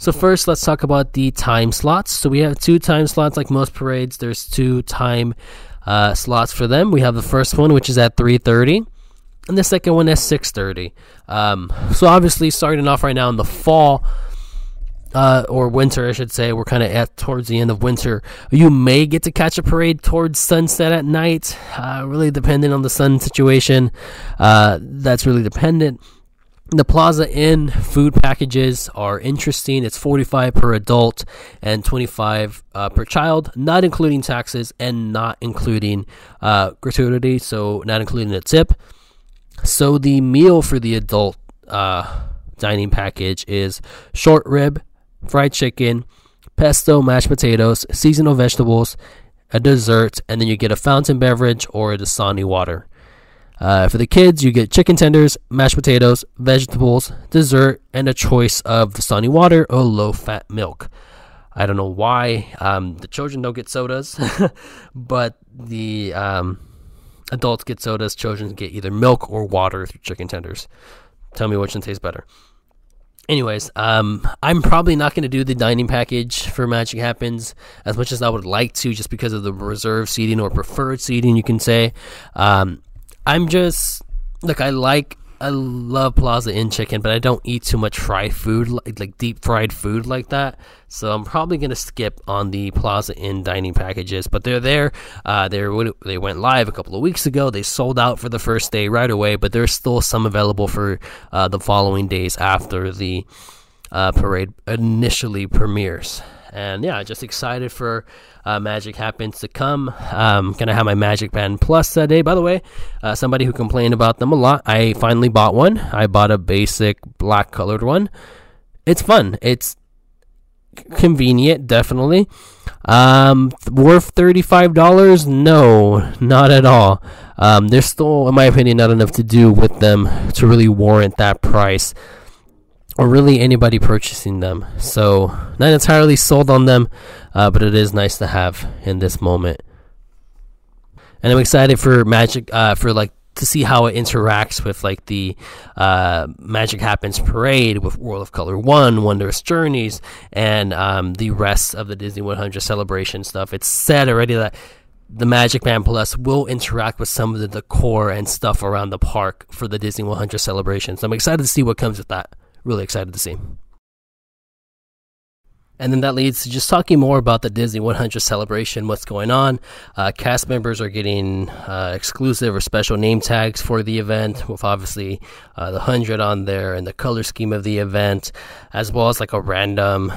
So first, let's talk about the time slots. So we have two time slots, like most parades. There's two time uh, slots for them. We have the first one, which is at 3:30, and the second one at 6:30. Um, so obviously, starting off right now in the fall. Uh, or winter, I should say. We're kind of at towards the end of winter. You may get to catch a parade towards sunset at night, uh, really depending on the sun situation. Uh, that's really dependent. The Plaza Inn food packages are interesting. It's 45 per adult and 25 uh, per child, not including taxes and not including uh, gratuity, so not including a tip. So the meal for the adult uh, dining package is short rib, fried chicken, pesto, mashed potatoes, seasonal vegetables, a dessert, and then you get a fountain beverage or a Dasani water. Uh, for the kids, you get chicken tenders, mashed potatoes, vegetables, dessert, and a choice of Dasani water or low fat milk. I don't know why um, the children don't get sodas, but the um, adults get sodas. Children get either milk or water through chicken tenders. Tell me which one tastes better. Anyways, um, I'm probably not going to do the dining package for Magic Happens as much as I would like to, just because of the reserve seating or preferred seating, you can say. Um, I'm just look. I like. I love Plaza Inn chicken, but I don't eat too much fried food, like, like deep fried food like that. So I'm probably gonna skip on the Plaza Inn dining packages. But they're there. Uh, they they went live a couple of weeks ago. They sold out for the first day right away, but there's still some available for uh, the following days after the uh, parade initially premieres. And yeah, just excited for uh, Magic Happens to come. Um, gonna have my Magic Band Plus today. By the way, uh, somebody who complained about them a lot, I finally bought one. I bought a basic black colored one. It's fun. It's convenient, definitely. Um, worth thirty-five dollars? No, not at all. Um, there's still, in my opinion, not enough to do with them to really warrant that price or really anybody purchasing them. So, not entirely sold on them, uh, but it is nice to have in this moment. And I'm excited for Magic, uh, for like to see how it interacts with like the uh, Magic Happens parade with World of Color One, Wondrous Journeys, and um, the rest of the Disney 100 celebration stuff. It's said already that the Magic Band Plus will interact with some of the decor and stuff around the park for the Disney 100 celebration. So I'm excited to see what comes with that really excited to see. And then that leads to just talking more about the Disney 100 celebration, what's going on. Uh, cast members are getting uh, exclusive or special name tags for the event, with obviously uh, the 100 on there and the color scheme of the event, as well as like a random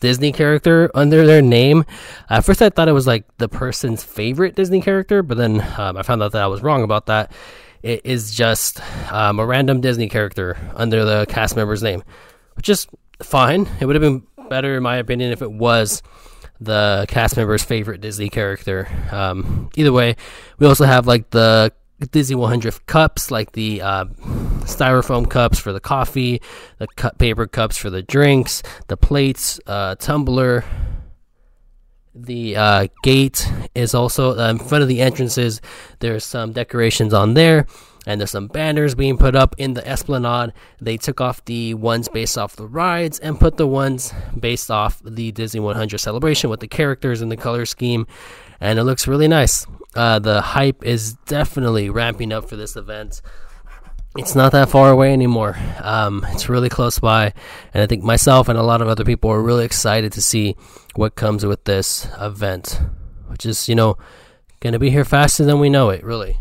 Disney character under their name. At first, I thought it was like the person's favorite Disney character, but then um, I found out that I was wrong about that it is just um, a random Disney character under the cast member's name, which is fine. It would have been better, in my opinion, if it was the cast member's favorite Disney character. Um, either way, we also have like the Disney 100 cups, like the uh, styrofoam cups for the coffee, the paper cups for the drinks, the plates, uh, tumbler, the uh, gate is also uh, in front of the entrances. There's some decorations on there, and there's some banners being put up in the Esplanade. They took off the ones based off the rides and put the ones based off the Disney 100 celebration with the characters and the color scheme, and it looks really nice. Uh, the hype is definitely ramping up for this event it's not that far away anymore. Um, it's really close by, and I think myself and a lot of other people are really excited to see what comes with this event, which is you know going to be here faster than we know it, really.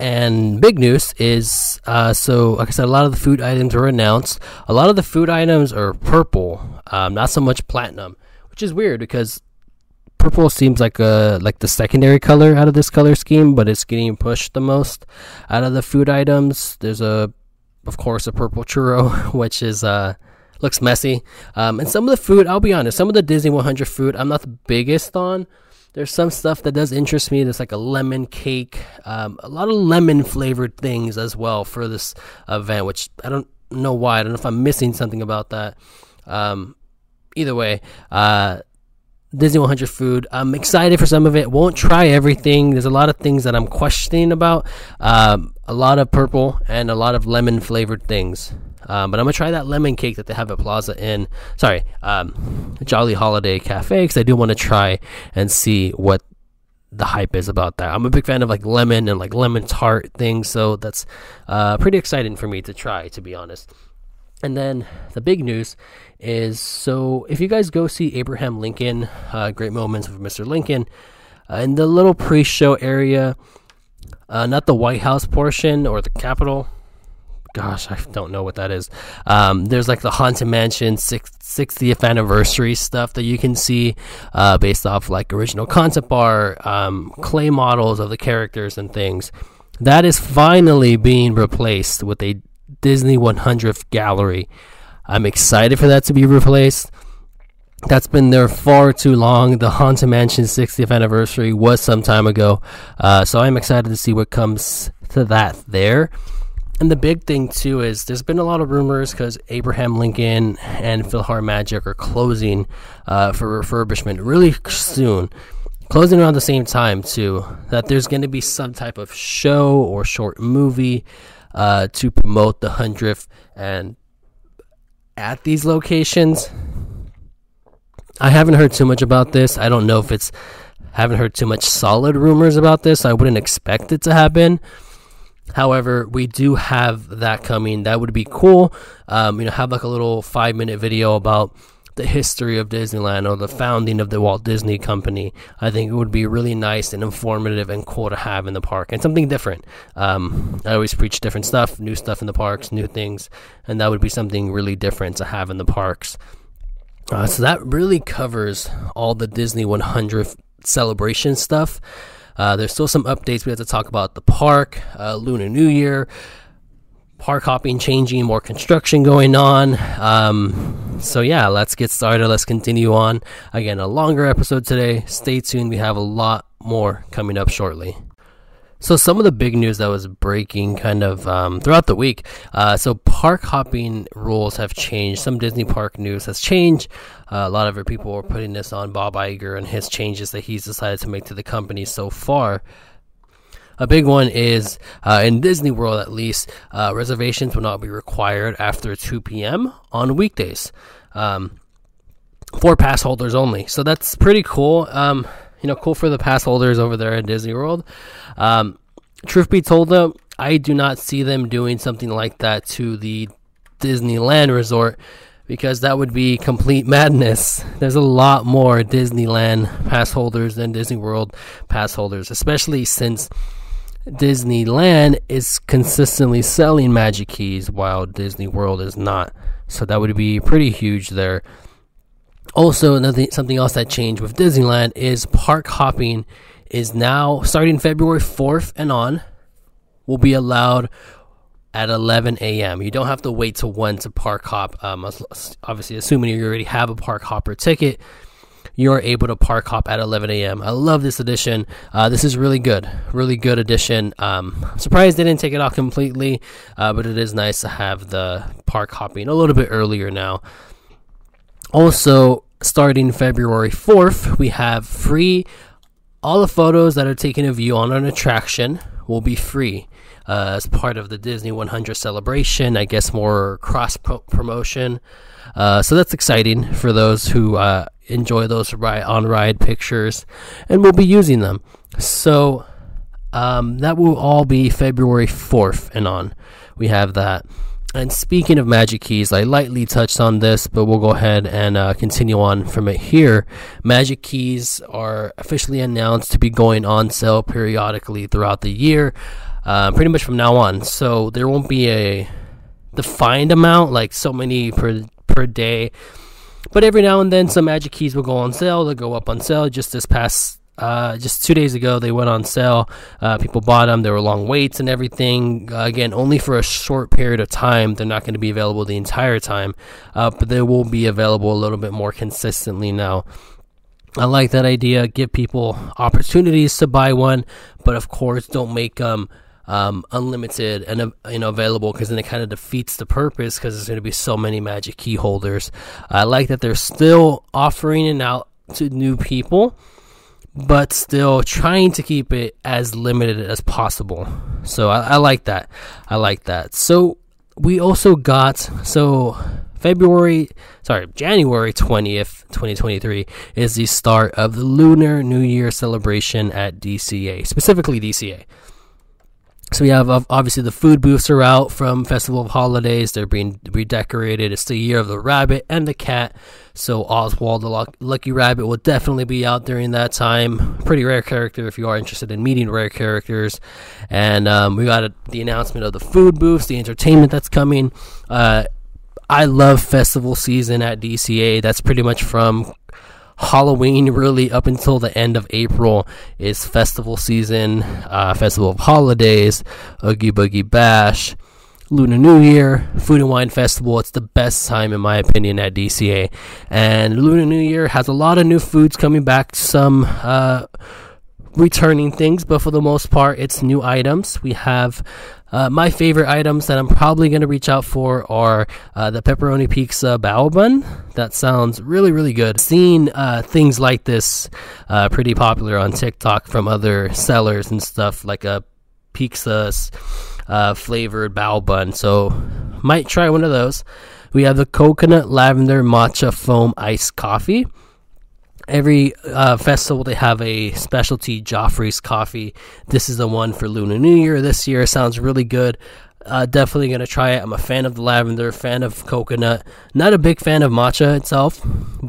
And big news is uh, so, like I said, a lot of the food items were announced. A lot of the food items are purple, um, not so much platinum, which is weird because purple seems like a like the secondary color out of this color scheme, but it's getting pushed the most out of the food items. There's a, of course, a purple churro, which is uh looks messy. Um, and some of the food, I'll be honest, some of the Disney 100 food, I'm not the biggest on. there's some stuff that does interest me. There's like a lemon cake, um, a lot of lemon flavored things as well for this event, which I don't know why. I don't know if I'm missing something about that. Um, either way, uh, Disney 100 food. I'm excited for some of it. Won't try everything. There's a lot of things that I'm questioning about. Um, a lot of purple and a lot of lemon flavored things. Um, but I'm gonna try that lemon cake that they have at Plaza Inn. Sorry, um, Jolly Holiday Cafe because I do want to try and see what the hype is about that. I'm a big fan of like lemon and like lemon tart things, so that's uh, pretty exciting for me to try, to be honest. And then the big news is so if you guys go see Abraham Lincoln, uh, Great Moments of Mr. Lincoln, uh, in the little pre show area, uh, not the White House portion or the Capitol, gosh, I don't know what that is. Um, there's like the Haunted Mansion 60th anniversary stuff that you can see uh, based off like original concept art, um, clay models of the characters and things. That is finally being replaced with a Disney 100th gallery. I'm excited for that to be replaced. That's been there far too long. The Haunted Mansion 60th anniversary was some time ago. Uh, so I'm excited to see what comes to that there. And the big thing too is there's been a lot of rumors because Abraham Lincoln and PhilharMagic are closing uh, for refurbishment really soon, closing around the same time too. That there's going to be some type of show or short movie uh, to promote the hundredth and at these locations. I haven't heard too much about this. I don't know if it's haven't heard too much solid rumors about this. I wouldn't expect it to happen. However, we do have that coming. That would be cool. Um, you know, have like a little five minute video about the history of Disneyland or the founding of the Walt Disney Company. I think it would be really nice and informative and cool to have in the park and something different. Um, I always preach different stuff, new stuff in the parks, new things, and that would be something really different to have in the parks. Uh, so that really covers all the Disney 100th celebration stuff. Uh, there's still some updates we have to talk about the park, uh, Lunar New Year, park hopping changing, more construction going on. Um, so yeah, let's get started. Let's continue on. Again, a longer episode today. Stay tuned. We have a lot more coming up shortly. So some of the big news that was breaking kind of um, throughout the week. Uh, so park hopping rules have changed. Some Disney park news has changed. Uh, a lot of people were putting this on Bob Iger and his changes that he's decided to make to the company so far. A big one is uh, in Disney World, at least, uh, reservations will not be required after 2 p.m. on weekdays um, for pass holders only. So that's pretty cool. Um, you know, cool for the pass holders over there at Disney World. Um, truth be told, though, I do not see them doing something like that to the Disneyland resort because that would be complete madness. There's a lot more Disneyland pass holders than Disney World pass holders, especially since Disneyland is consistently selling Magic Keys while Disney World is not. So that would be pretty huge there. Also, another something else that changed with Disneyland is park hopping is now starting February 4th and on will be allowed at 11 a.m. You don't have to wait till 1 to park hop. Um, obviously, assuming you already have a park hopper ticket, you're able to park hop at 11 a.m. I love this edition. Uh, this is really good, really good edition. Um, I'm surprised they didn't take it off completely, uh, but it is nice to have the park hopping a little bit earlier now. Also, starting February 4th, we have free. All the photos that are taken of you on an attraction will be free. Uh, as part of the Disney 100 celebration, I guess more cross promotion. Uh, so that's exciting for those who uh, enjoy those ride on ride pictures, and we'll be using them. So um, that will all be February 4th and on. We have that. And speaking of Magic Keys, I lightly touched on this, but we'll go ahead and uh, continue on from it here. Magic Keys are officially announced to be going on sale periodically throughout the year, uh, pretty much from now on. So there won't be a defined amount, like so many per per day. But every now and then, some Magic Keys will go on sale. They'll go up on sale. Just this past uh, just two days ago, they went on sale. Uh, people bought them. There were long waits and everything. Uh, again, only for a short period of time. They're not going to be available the entire time, uh, but they will be available a little bit more consistently now. I like that idea. Give people opportunities to buy one, but of course, don't make them um, Um, unlimited and you know available because then it kind of defeats the purpose because there's going to be so many magic key holders. I like that they're still offering it out to new people, but still trying to keep it as limited as possible. So I, I like that. I like that. So we also got so February, sorry, January 20th, 2023 is the start of the Lunar New Year celebration at DCA, specifically DCA. So we have obviously the food booths are out from Festival of Holidays. They're being redecorated. It's the year of the rabbit and the cat. So Oswald the Lucky Rabbit will definitely be out during that time. Pretty rare character if you are interested in meeting rare characters. And um, we got a, the announcement of the food booths, the entertainment that's coming. Uh, I love festival season at DCA. That's pretty much from Halloween really up until the end of April is festival season, uh, festival of holidays, Oogie Boogie Bash, Lunar New Year, Food and Wine Festival. It's the best time in my opinion at DCA, and Lunar New Year has a lot of new foods coming back. Some. Uh, returning things, but for the most part, it's new items. We have uh, my favorite items that I'm probably going to reach out for are uh, the pepperoni pizza bao bun. That sounds really, really good. Seeing uh, things like this uh, pretty popular on TikTok from other sellers and stuff, like a pizza uh, flavored bao bun. So, might try one of those. We have the coconut lavender matcha foam iced coffee every uh, festival they have a specialty Joffrey's coffee. This is the one for Lunar New Year this year. Sounds really good. Uh, definitely gonna try it. I'm a fan of the lavender, fan of coconut. Not a big fan of matcha itself,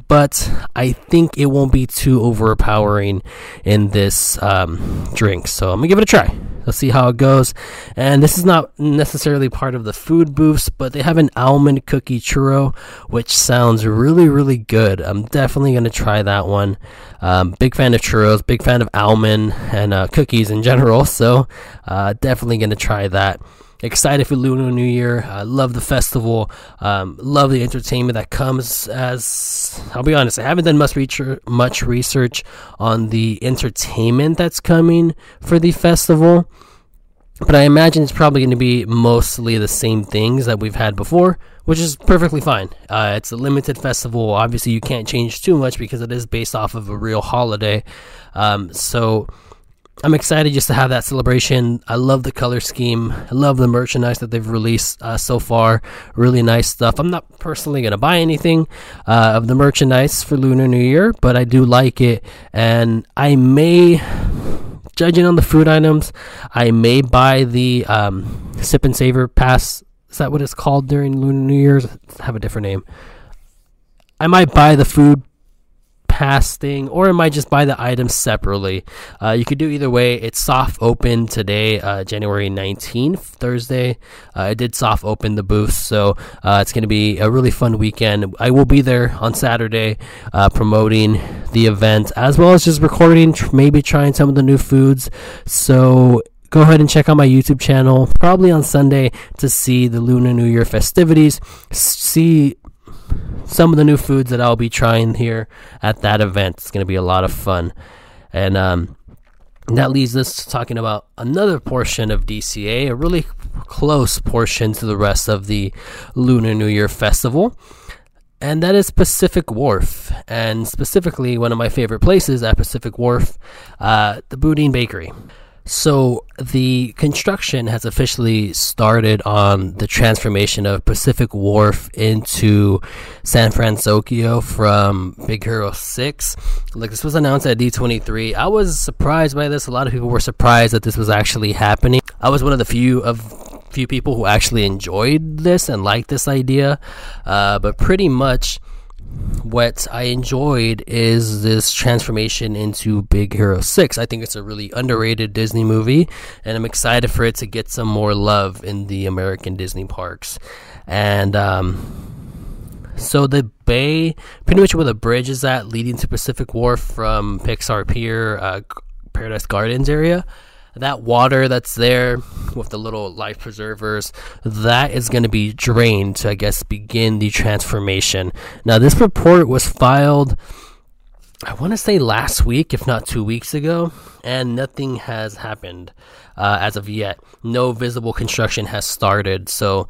but I think it won't be too overpowering in this um, drink. So I'm gonna give it a try. Let's see how it goes. And this is not necessarily part of the food booths, but they have an almond cookie churro, which sounds really, really good. I'm definitely to try that one. Um, big fan of churros, big fan of almond and uh, cookies in general. So uh, definitely to try that excited for Lunar New Year. I love the festival. Um, love the entertainment that comes. As I'll be honest, I haven't done much research, much research on the entertainment that's coming for the festival, but I imagine it's probably going to be mostly the same things that we've had before, which is perfectly fine. Uh, it's a limited festival. Obviously, you can't change too much because it is based off of a real holiday. Um, so I'm excited just to have that celebration. I love the color scheme. I love the merchandise that they've released uh, so far. Really nice stuff. I'm not personally going to buy anything uh, of the merchandise for Lunar New Year, but I do like it. And I may, judging on the food items, I may buy the um, Sip and Savor Pass. Is that what it's called during Lunar New Year's? Have a different name. I might buy the food pass thing, or it might just buy the items separately. Uh, you could do either way. It's soft open today, uh, January 19th, Thursday. Uh, I did soft open the booth, so uh, it's going to be a really fun weekend. I will be there on Saturday uh, promoting the event as well as just recording, maybe trying some of the new foods. So go ahead and check out my YouTube channel probably on Sunday to see the Lunar New Year festivities. See some of the new foods that I'll be trying here at that event. It's going to be a lot of fun. And um, that leads us to talking about another portion of DCA, a really close portion to the rest of the Lunar New Year Festival. And that is Pacific Wharf, and specifically one of my favorite places at Pacific Wharf, uh, the Boudin Bakery. So the construction has officially started on the transformation of Pacific Wharf into San Francisco from Big Hero 6. Like this was announced at D23. I was surprised by this. A lot of people were surprised that this was actually happening. I was one of the few of few people who actually enjoyed this and liked this idea. Uh, but pretty much what I enjoyed is this transformation into Big Hero 6. I think it's a really underrated Disney movie, and I'm excited for it to get some more love in the American Disney parks. And, um, so the bay, pretty much where the bridge is at, leading to Pacific Wharf from Pixar Pier, uh, Paradise Gardens area, that water that's there with the little life preservers, that is going to be drained to, I guess, begin the transformation. Now, this report was filed I want to say last week, if not two weeks ago, and nothing has happened uh, as of yet. No visible construction has started, so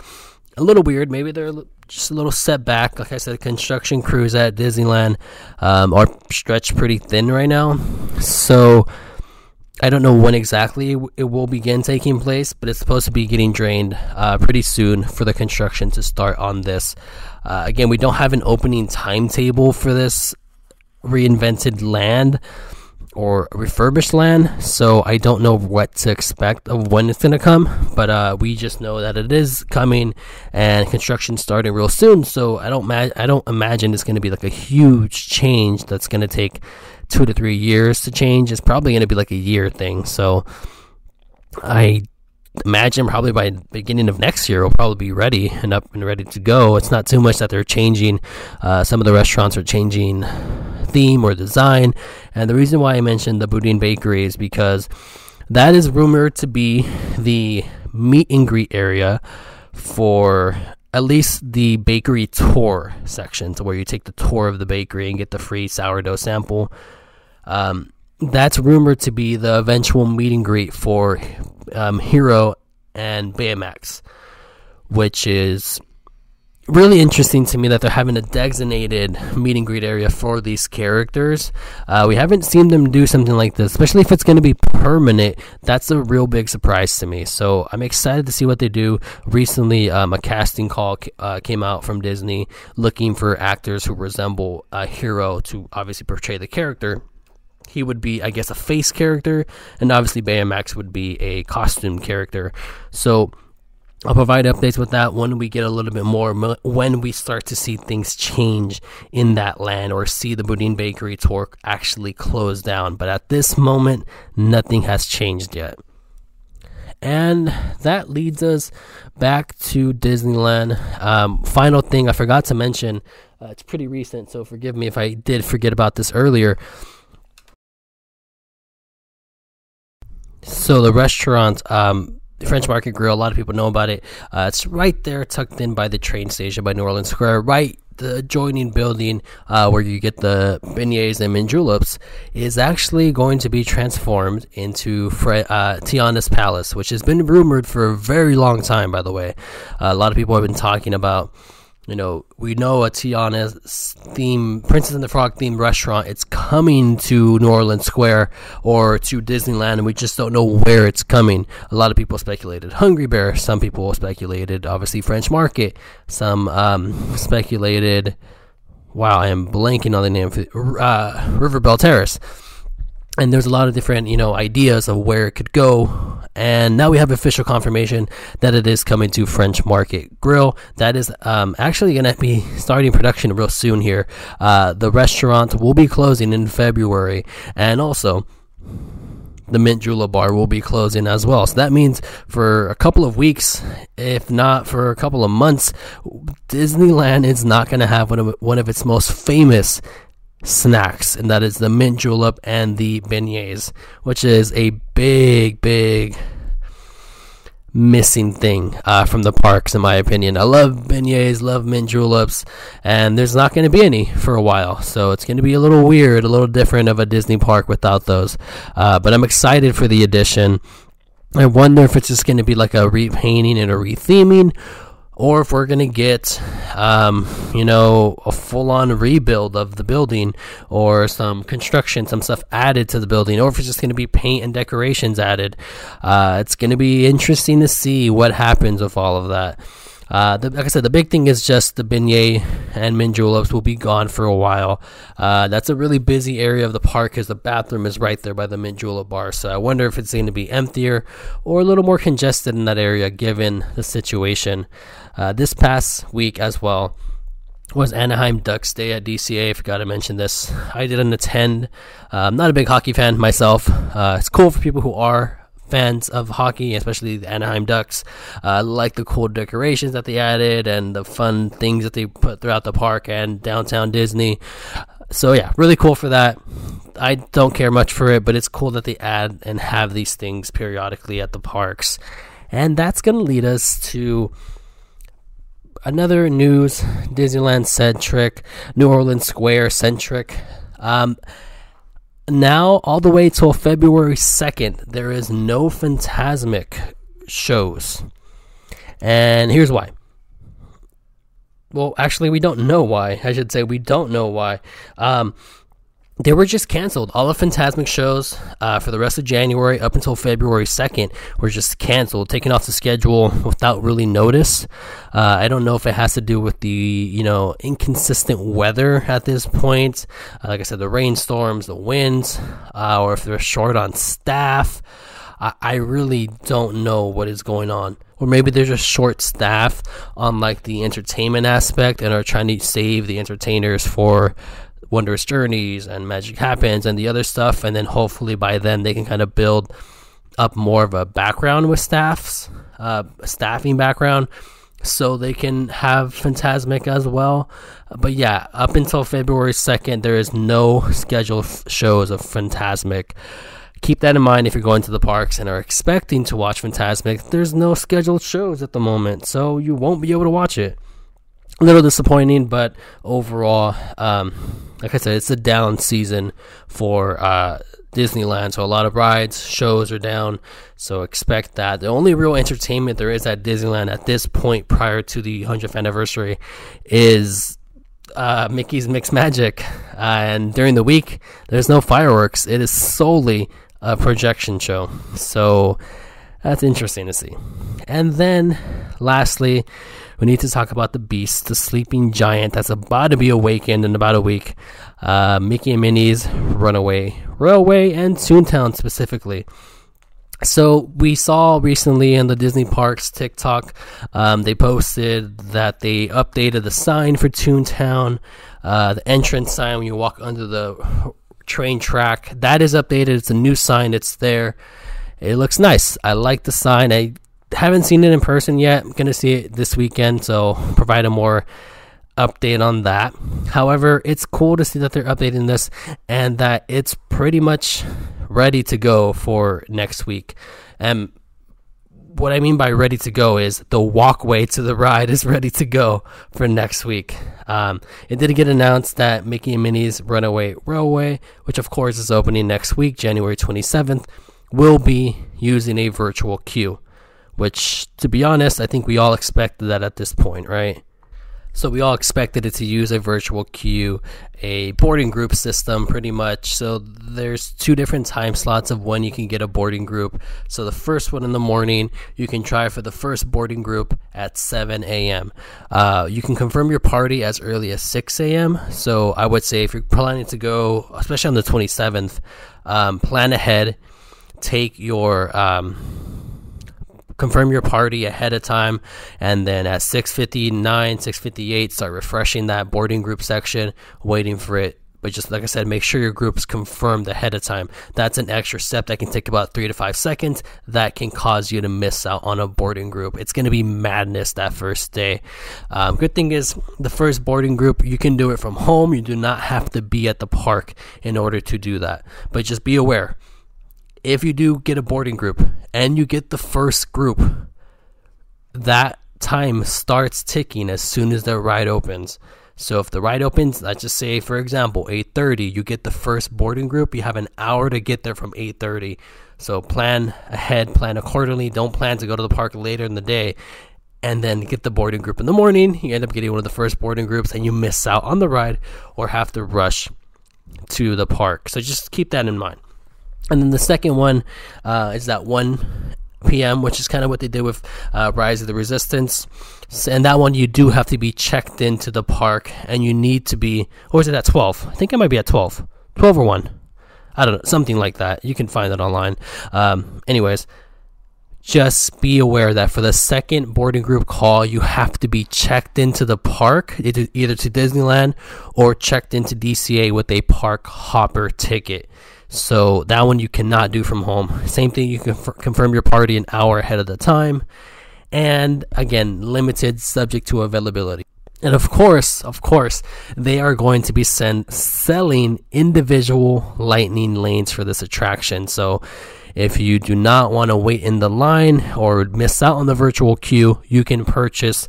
a little weird. Maybe they're just a little setback. Like I said, construction crews at Disneyland um, are stretched pretty thin right now, so I don't know when exactly it will begin taking place, but it's supposed to be getting drained uh, pretty soon for the construction to start on this. Uh, again, we don't have an opening timetable for this reinvented land or refurbished land, so I don't know what to expect of when it's gonna come. But uh, we just know that it is coming, and construction starting real soon. So I don't ma- I don't imagine it's gonna be like a huge change that's gonna take two to three years to change. It's probably gonna be like a year thing. So I imagine probably by beginning of next year we will probably be ready and up and ready to go. It's not too much that they're changing. Uh, some of the restaurants are changing theme or design, and the reason why I mentioned the Boudin Bakery is because that is rumored to be the meet and greet area for at least the bakery tour section, to where you take the tour of the bakery and get the free sourdough sample. Um, that's rumored to be the eventual meet and greet for um, Hiro and Baymax, which is really interesting to me that they're having a designated meet and greet area for these characters. Uh, we haven't seen them do something like this, especially if it's going to be permanent. That's a real big surprise to me. So I'm excited to see what they do. Recently, um, a casting call uh, came out from Disney looking for actors who resemble a Hiro to obviously portray the character he would be, I guess, a face character, and obviously Baymax would be a costume character. So I'll provide updates with that when we get a little bit more, when we start to see things change in that land or see the Boudin Bakery tour actually close down. But at this moment, nothing has changed yet. And that leads us back to Disneyland. Um, final thing I forgot to mention, uh, it's pretty recent, so forgive me if I did forget about this earlier. So the restaurant, um, the French Market Grill, a lot of people know about it. Uh, it's right there, tucked in by the train station by New Orleans Square, right the adjoining building uh, where you get the beignets and mint juleps is actually going to be transformed into Fre- uh, Tiana's Palace, which has been rumored for a very long time, by the way. Uh, a lot of people have been talking about you know, we know a Tiana's theme, Princess and the Frog themed restaurant. It's coming to New Orleans Square or to Disneyland, and we just don't know where it's coming. A lot of people speculated Hungry Bear. Some people speculated, obviously, French Market. Some um, speculated, wow, I am blanking on the name, uh, River Belle Terrace and there's a lot of different you know ideas of where it could go and now we have official confirmation that it is coming to french market grill. That is um, actually going to be starting production real soon here. Uh, the restaurant will be closing in february and also the mint julep bar will be closing as well. So that means for a couple of weeks if not for a couple of months disneyland is not going to have one of, one of its most famous snacks, and that is the mint julep and the beignets, which is a big, big missing thing uh, from the parks, in my opinion. I love beignets, love mint juleps, and there's not going to be any for a while. So it's going to be a little weird, a little different of a Disney park without those. Uh, but I'm excited for the addition. I wonder if it's just going to be like a repainting and a retheming, or if we're going to get, um, you know, a full on rebuild of the building or some construction, some stuff added to the building, or if it's just going to be paint and decorations added. Uh, it's going to be interesting to see what happens with all of that. Uh, the, like I said, the big thing is just the beignet and mint juleps will be gone for a while. Uh, that's a really busy area of the park because the bathroom is right there by the mint julep bar. So I wonder if it's going to be emptier or a little more congested in that area given the situation. Uh, this past week as well was Anaheim Ducks Day at DCA. I forgot to mention this. I didn't attend. Uh, I'm not a big hockey fan myself. Uh, it's cool for people who are fans of hockey, especially the Anaheim Ducks. Uh, like the cool decorations that they added and the fun things that they put throughout the park and downtown Disney. So yeah, really cool for that. I don't care much for it, but it's cool that they add and have these things periodically at the parks. And that's going to lead us to another news Disneyland centric, New Orleans Square centric Um, now, all the way till February 2nd, there is no Fantasmic shows. And here's why. Well, actually, we don't know why. I should say we don't know why. Um, they were just canceled. All the Fantasmic shows uh, for the rest of January up until February 2nd were just canceled, taken off the schedule without really notice. Uh, I don't know if it has to do with the, you know, inconsistent weather at this point. Uh, like I said, the rainstorms, the winds, uh, or if they're short on staff. I, I really don't know what is going on. Or maybe they're just short staff on like the entertainment aspect and are trying to save the entertainers for Wondrous Journeys and Magic Happens and the other stuff, and then hopefully by then they can kind of build up more of a background with staffs, uh, staffing background, so they can have Fantasmic as well. But yeah, up until February 2nd, there is no scheduled f- shows of Fantasmic. Keep that in mind if you're going to the parks and are expecting to watch Fantasmic. There's no scheduled shows at the moment, so you won't be able to watch it. A little disappointing, but overall, um, like I said, it's a down season for uh, Disneyland. So a lot of rides, shows are down. So expect that. The only real entertainment there is at Disneyland at this point, prior to the 100th anniversary, is uh, Mickey's Mix Magic. Uh, and during the week, there's no fireworks. It is solely a projection show. So that's interesting to see. And then, lastly, we need to talk about the beast, the sleeping giant that's about to be awakened in about a week. Uh, Mickey and Minnie's Runaway Railway and Toontown specifically. So we saw recently in the Disney Parks TikTok, um, they posted that they updated the sign for Toontown, uh, the entrance sign when you walk under the train track. That is updated. It's a new sign. It's there. It looks nice. I like the sign. I haven't seen it in person yet. I'm gonna see it this weekend, so provide a more update on that. However, it's cool to see that they're updating this and that it's pretty much ready to go for next week. And what I mean by ready to go is the walkway to the ride is ready to go for next week. Um, it did get announced that Mickey and Minnie's Runaway Railway, which of course is opening next week, January 27th, will be using a virtual queue which, to be honest, I think we all expected that at this point, right? So we all expected it to use a virtual queue, a boarding group system, pretty much. So there's two different time slots of when you can get a boarding group. So the first one in the morning, you can try for the first boarding group at 7 a.m. Uh, you can confirm your party as early as 6 a.m. So I would say if you're planning to go, especially on the 27th, um, plan ahead. Take your um, confirm your party ahead of time and then at 659 658 start refreshing that boarding group section waiting for it. But just like i said make sure your group is confirmed ahead of time. That's an extra step that can take about three to five seconds that can cause you to miss out on a boarding group. It's going to be madness that first day. Um, good thing is the first boarding group you can do it from home. You do not have to be at the park in order to do that. But just be aware if you do get a boarding group and you get the first group, that time starts ticking as soon as the ride opens. So if the ride opens, let's just say for example, 8:30, you get the first boarding group, you have an hour to get there from 8:30. So plan ahead, plan accordingly. Don't plan to go to the park later in the day and then get the boarding group in the morning. You end up getting one of the first boarding groups and you miss out on the ride or have to rush to the park. So just keep that in mind. And then the second one uh, is that 1 p.m., which is kind of what they did with uh, Rise of the Resistance. And that one, you do have to be checked into the park, and you need to be, or is it at 12? I think it might be at 12. 12 or 1. I don't know, something like that. You can find it online. Um, anyways, just be aware that for the second boarding group call, you have to be checked into the park, either, either to Disneyland or checked into DCA with a park hopper ticket. So that one you cannot do from home. Same thing, you can confirm your party an hour ahead of the time. And again, limited subject to availability. And of course, of course, they are going to be send, selling individual lightning lanes for this attraction. So if you do not want to wait in the line or miss out on the virtual queue, you can purchase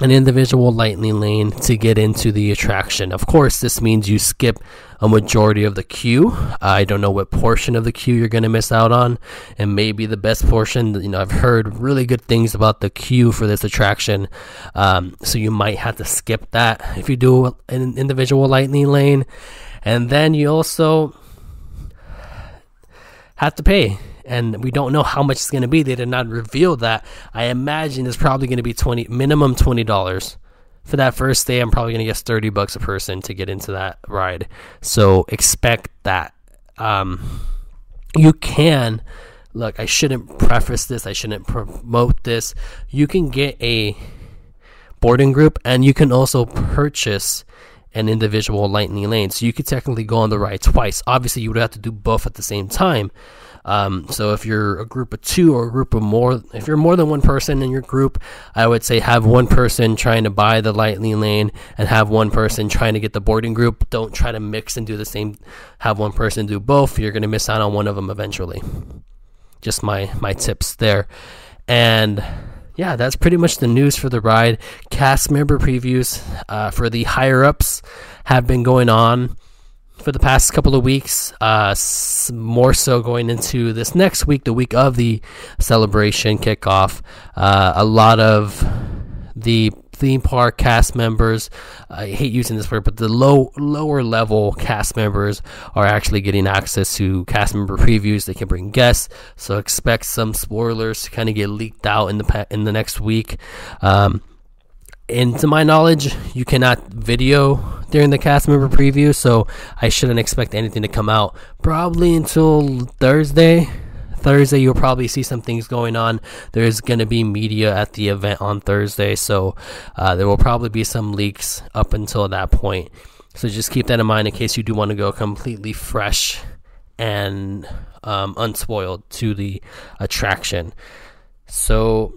an individual lightning lane to get into the attraction. Of course, this means you skip a majority of the queue. I don't know what portion of the queue you're going to miss out on, and maybe the best portion. You know, I've heard really good things about the queue for this attraction, um, so you might have to skip that if you do an individual lightning lane, and then you also have to pay and we don't know how much it's going to be. They did not reveal that. I imagine it's probably going to be twenty minimum twenty dollars for that first day. I'm probably going to guess thirty bucks a person to get into that ride. So expect that. Um, you can look. I shouldn't preface this. I shouldn't promote this. You can get a boarding group, and you can also purchase an individual lightning lane. So you could technically go on the ride twice. Obviously, you would have to do both at the same time. Um, so if you're a group of two or a group of more, if you're more than one person in your group, I would say have one person trying to buy the lightning lane and have one person trying to get the boarding group. Don't try to mix and do the same. Have one person do both. You're going to miss out on one of them eventually. Just my my tips there, and yeah, that's pretty much the news for the ride. Cast member previews uh, for the higher ups have been going on for the past couple of weeks. Uh, more so going into this next week, the week of the celebration kickoff. Uh, a lot of the theme park cast members. I hate using this word, but the low lower level cast members are actually getting access to cast member previews. They can bring guests, so expect some spoilers to kind of get leaked out in the in the next week. Um, and to my knowledge, you cannot video during the cast member preview, so I shouldn't expect anything to come out probably until Thursday. Thursday, you'll probably see some things going on. There's going to be media at the event on Thursday, so uh, there will probably be some leaks up until that point. So just keep that in mind in case you do want to go completely fresh and um, unspoiled to the attraction. So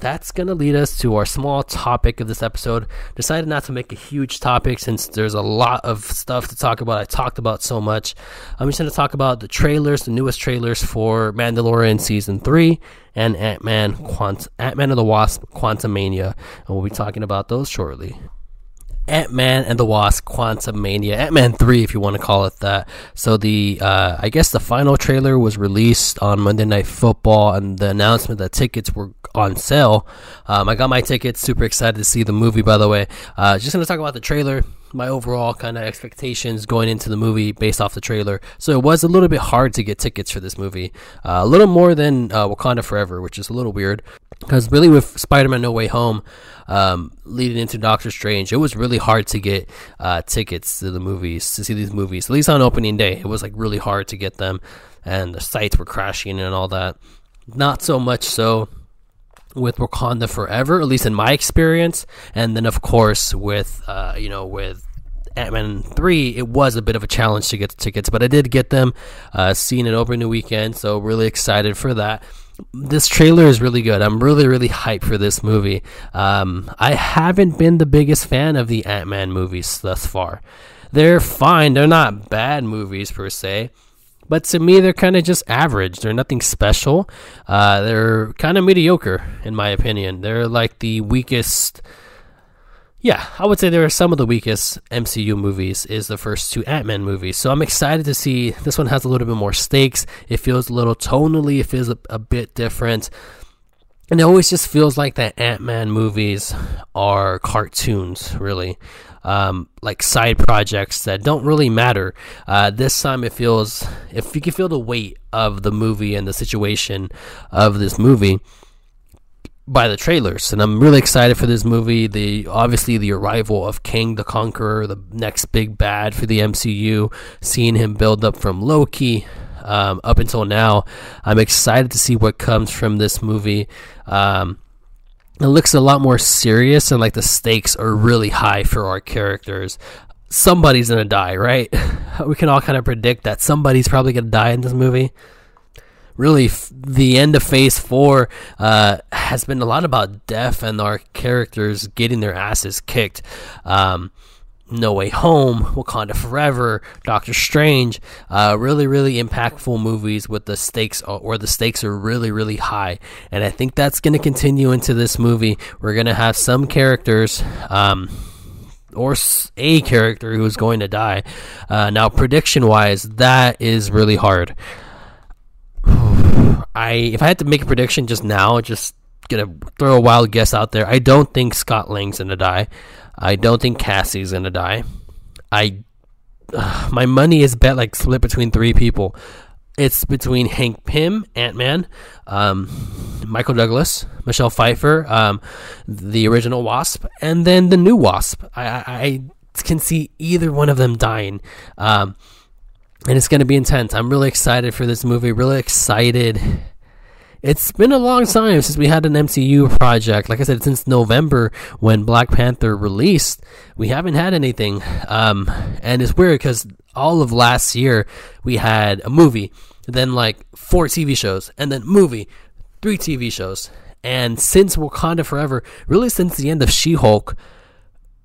that's going to lead us to our small topic of this episode. Decided not to make a huge topic since there's a lot of stuff to talk about. I talked about so much. I'm just going to talk about the trailers, the newest trailers for Mandalorian Season 3 and Ant-Man, Quant- Ant-Man and the Wasp Quantumania. And we'll be talking about those shortly. Ant Man and the Wasp: Quantumania, Ant Man three, if you want to call it that. So the uh, I guess the final trailer was released on Monday Night Football, and the announcement that tickets were on sale. Um, I got my tickets. Super excited to see the movie. By the way, uh, just gonna talk about the trailer. My overall kind of expectations going into the movie based off the trailer. So it was a little bit hard to get tickets for this movie. Uh, a little more than uh, Wakanda Forever, which is a little weird. Because really, with Spider-Man: No Way Home um, leading into Doctor Strange, it was really hard to get uh, tickets to the movies to see these movies. At least on opening day, it was like really hard to get them, and the sites were crashing and all that. Not so much so with Wakanda Forever, at least in my experience, and then of course with uh, you know with Ant Man 3, it was a bit of a challenge to get the tickets, but I did get them, uh, seeing it over the weekend, so really excited for that this trailer is really good. I'm really, really hyped for this movie. Um, I haven't been the biggest fan of the Ant Man movies thus far. They're fine, they're not bad movies per se. But to me, they're kind of just average. They're nothing special. Uh, they're kind of mediocre, in my opinion. They're like the weakest yeah, I would say there are some of the weakest MCU movies is the first two Ant-Man movies. So I'm excited to see this one has a little bit more stakes. It feels a little tonally, it feels a, a bit different. And it always just feels like that Ant-Man movies are cartoons, really. Um, like side projects that don't really matter. Uh, this time it feels, if you can feel the weight of the movie and the situation of this movie, by the trailers, and I'm really excited for this movie. The obviously the arrival of Kang the Conqueror, the next big bad for the MCU, seeing him build up from Loki um, up until now. I'm excited to see what comes from this movie. Um, it looks a lot more serious, and like the stakes are really high for our characters. Somebody's gonna die, right? we can all kind of predict that somebody's probably gonna die in this movie really f- the end of phase four uh, has been a lot about death and our characters getting their asses kicked. Um, No Way Home, Wakanda Forever, Doctor Strange, uh, really, really impactful movies with the stakes uh, where the stakes are really, really high. And I think that's going to continue into this movie. We're going to have some characters. Um, or a character who's going to die. Uh, now, prediction wise, that is really hard. I if I had to make a prediction just now, just gonna throw a wild guess out there. I don't think Scott Lang's gonna die. I don't think Cassie's gonna die. I uh, my money is bet like split between three people. It's between Hank Pym, Ant Man, um, Michael Douglas, Michelle Pfeiffer, um, the original Wasp, and then the new Wasp. I, I, I can see either one of them dying. Um, and it's going to be intense. I'm really excited for this movie. Really excited it's been a long time since we had an MCU project. Like I said, since November when Black Panther released, we haven't had anything. Um, and it's weird because all of last year we had a movie, then like four TV shows, and then movie, three TV shows. And since Wakanda Forever, really since the end of She Hulk,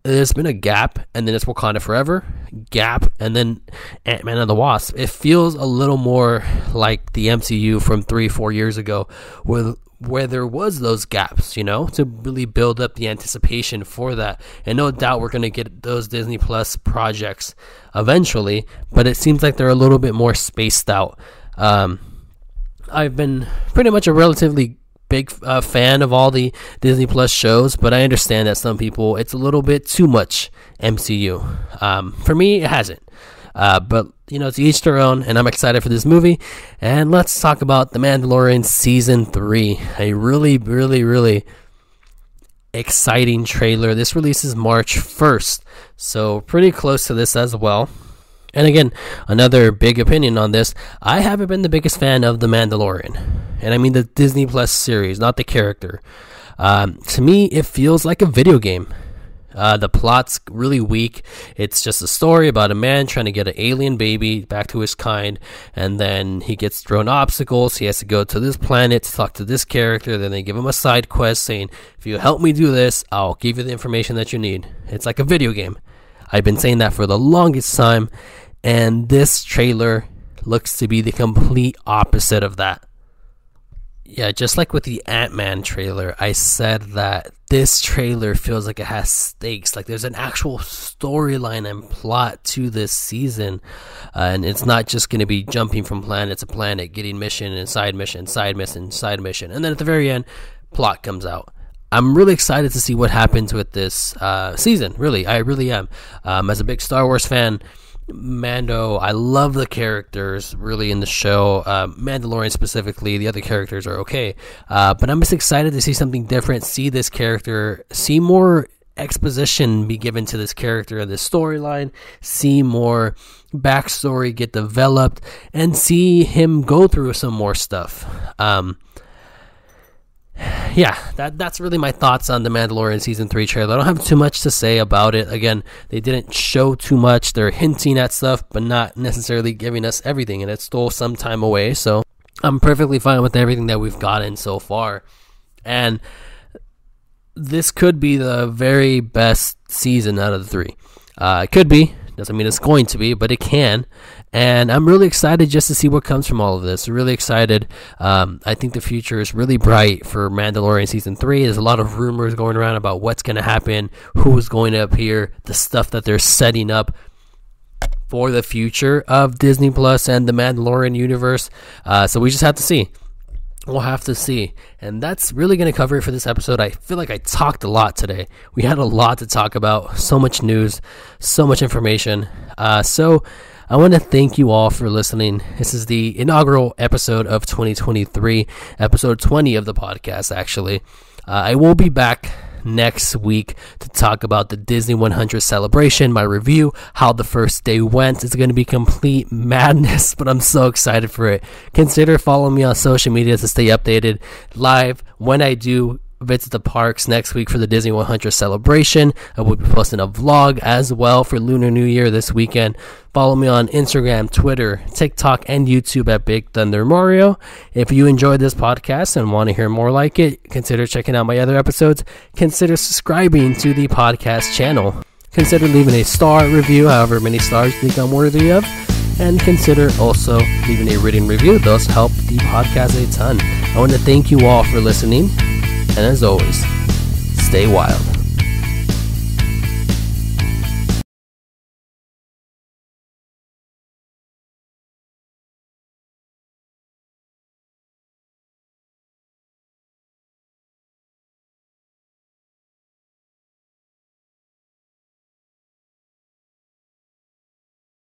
there's been a gap, and then it's Wakanda Forever, gap, and then Ant Man and the Wasp. It feels a little more like the MCU from three, four years ago, where where there was those gaps, you know, to really build up the anticipation for that. And no doubt we're going to get those Disney Plus projects eventually, but it seems like they're a little bit more spaced out. Um, I've been pretty much a relatively big uh, fan of all the Disney Plus shows, but I understand that some people it's a little bit too much MCU. Um, for me, it hasn't. Uh, but you know, it's each their own, and I'm excited for this movie. And let's talk about The Mandalorian season three. A really, really, really exciting trailer. This releases March 1st, so pretty close to this as well. And again, another big opinion on this. I haven't been the biggest fan of The Mandalorian. And I mean the Disney Plus series, not the character. Um, to me, it feels like a video game. Uh, the plot's really weak. It's just a story about a man trying to get an alien baby back to his kind, and then he gets thrown obstacles. He has to go to this planet to talk to this character. Then they give him a side quest saying, If you help me do this, I'll give you the information that you need. It's like a video game. I've been saying that for the longest time, and this trailer looks to be the complete opposite of that. Yeah, just like with the Ant Man trailer, I said that this trailer feels like it has stakes. Like there's an actual storyline and plot to this season. Uh, and it's not just going to be jumping from planet to planet, getting mission and side mission, side mission, side mission. And then at the very end, plot comes out. I'm really excited to see what happens with this uh, season. Really, I really am. Um, as a big Star Wars fan, Mando, I love the characters really in the show. Uh, Mandalorian specifically, the other characters are okay, uh, but I'm just excited to see something different. See this character, see more exposition be given to this character and this storyline. See more backstory get developed, and see him go through some more stuff. Um, yeah, that that's really my thoughts on the Mandalorian season three trailer. I don't have too much to say about it. Again, they didn't show too much. They're hinting at stuff, but not necessarily giving us everything, and it stole some time away. So I'm perfectly fine with everything that we've gotten so far, and this could be the very best season out of the three. Uh, it could be. Doesn't mean it's going to be, but it can. And I'm really excited just to see what comes from all of this. Really excited. Um, I think the future is really bright for Mandalorian season three. There's a lot of rumors going around about what's going to happen, who's going to appear, the stuff that they're setting up for the future of Disney Plus and the Mandalorian universe. Uh, so we just have to see. We'll have to see. And that's really going to cover it for this episode. I feel like I talked a lot today. We had a lot to talk about, so much news, so much information. Uh, so I want to thank you all for listening. This is the inaugural episode of 2023, episode 20 of the podcast, actually. Uh, I will be back next week to talk about the Disney 100 celebration, my review, how the first day went. It's going to be complete madness, but I'm so excited for it. Consider following me on social media to stay updated live when I do visit the parks next week for the Disney 100 celebration. I will be posting a vlog as well for Lunar New Year this weekend. Follow me on Instagram, Twitter, TikTok, and YouTube at Big Thunder Mario. If you enjoyed this podcast and want to hear more like it, consider checking out my other episodes. Consider subscribing to the podcast channel. consider leaving a star review, however many stars you think I'm worthy of. And consider also leaving a written review. Those help the podcast a ton. I want to thank you all for listening. And as always, stay wild.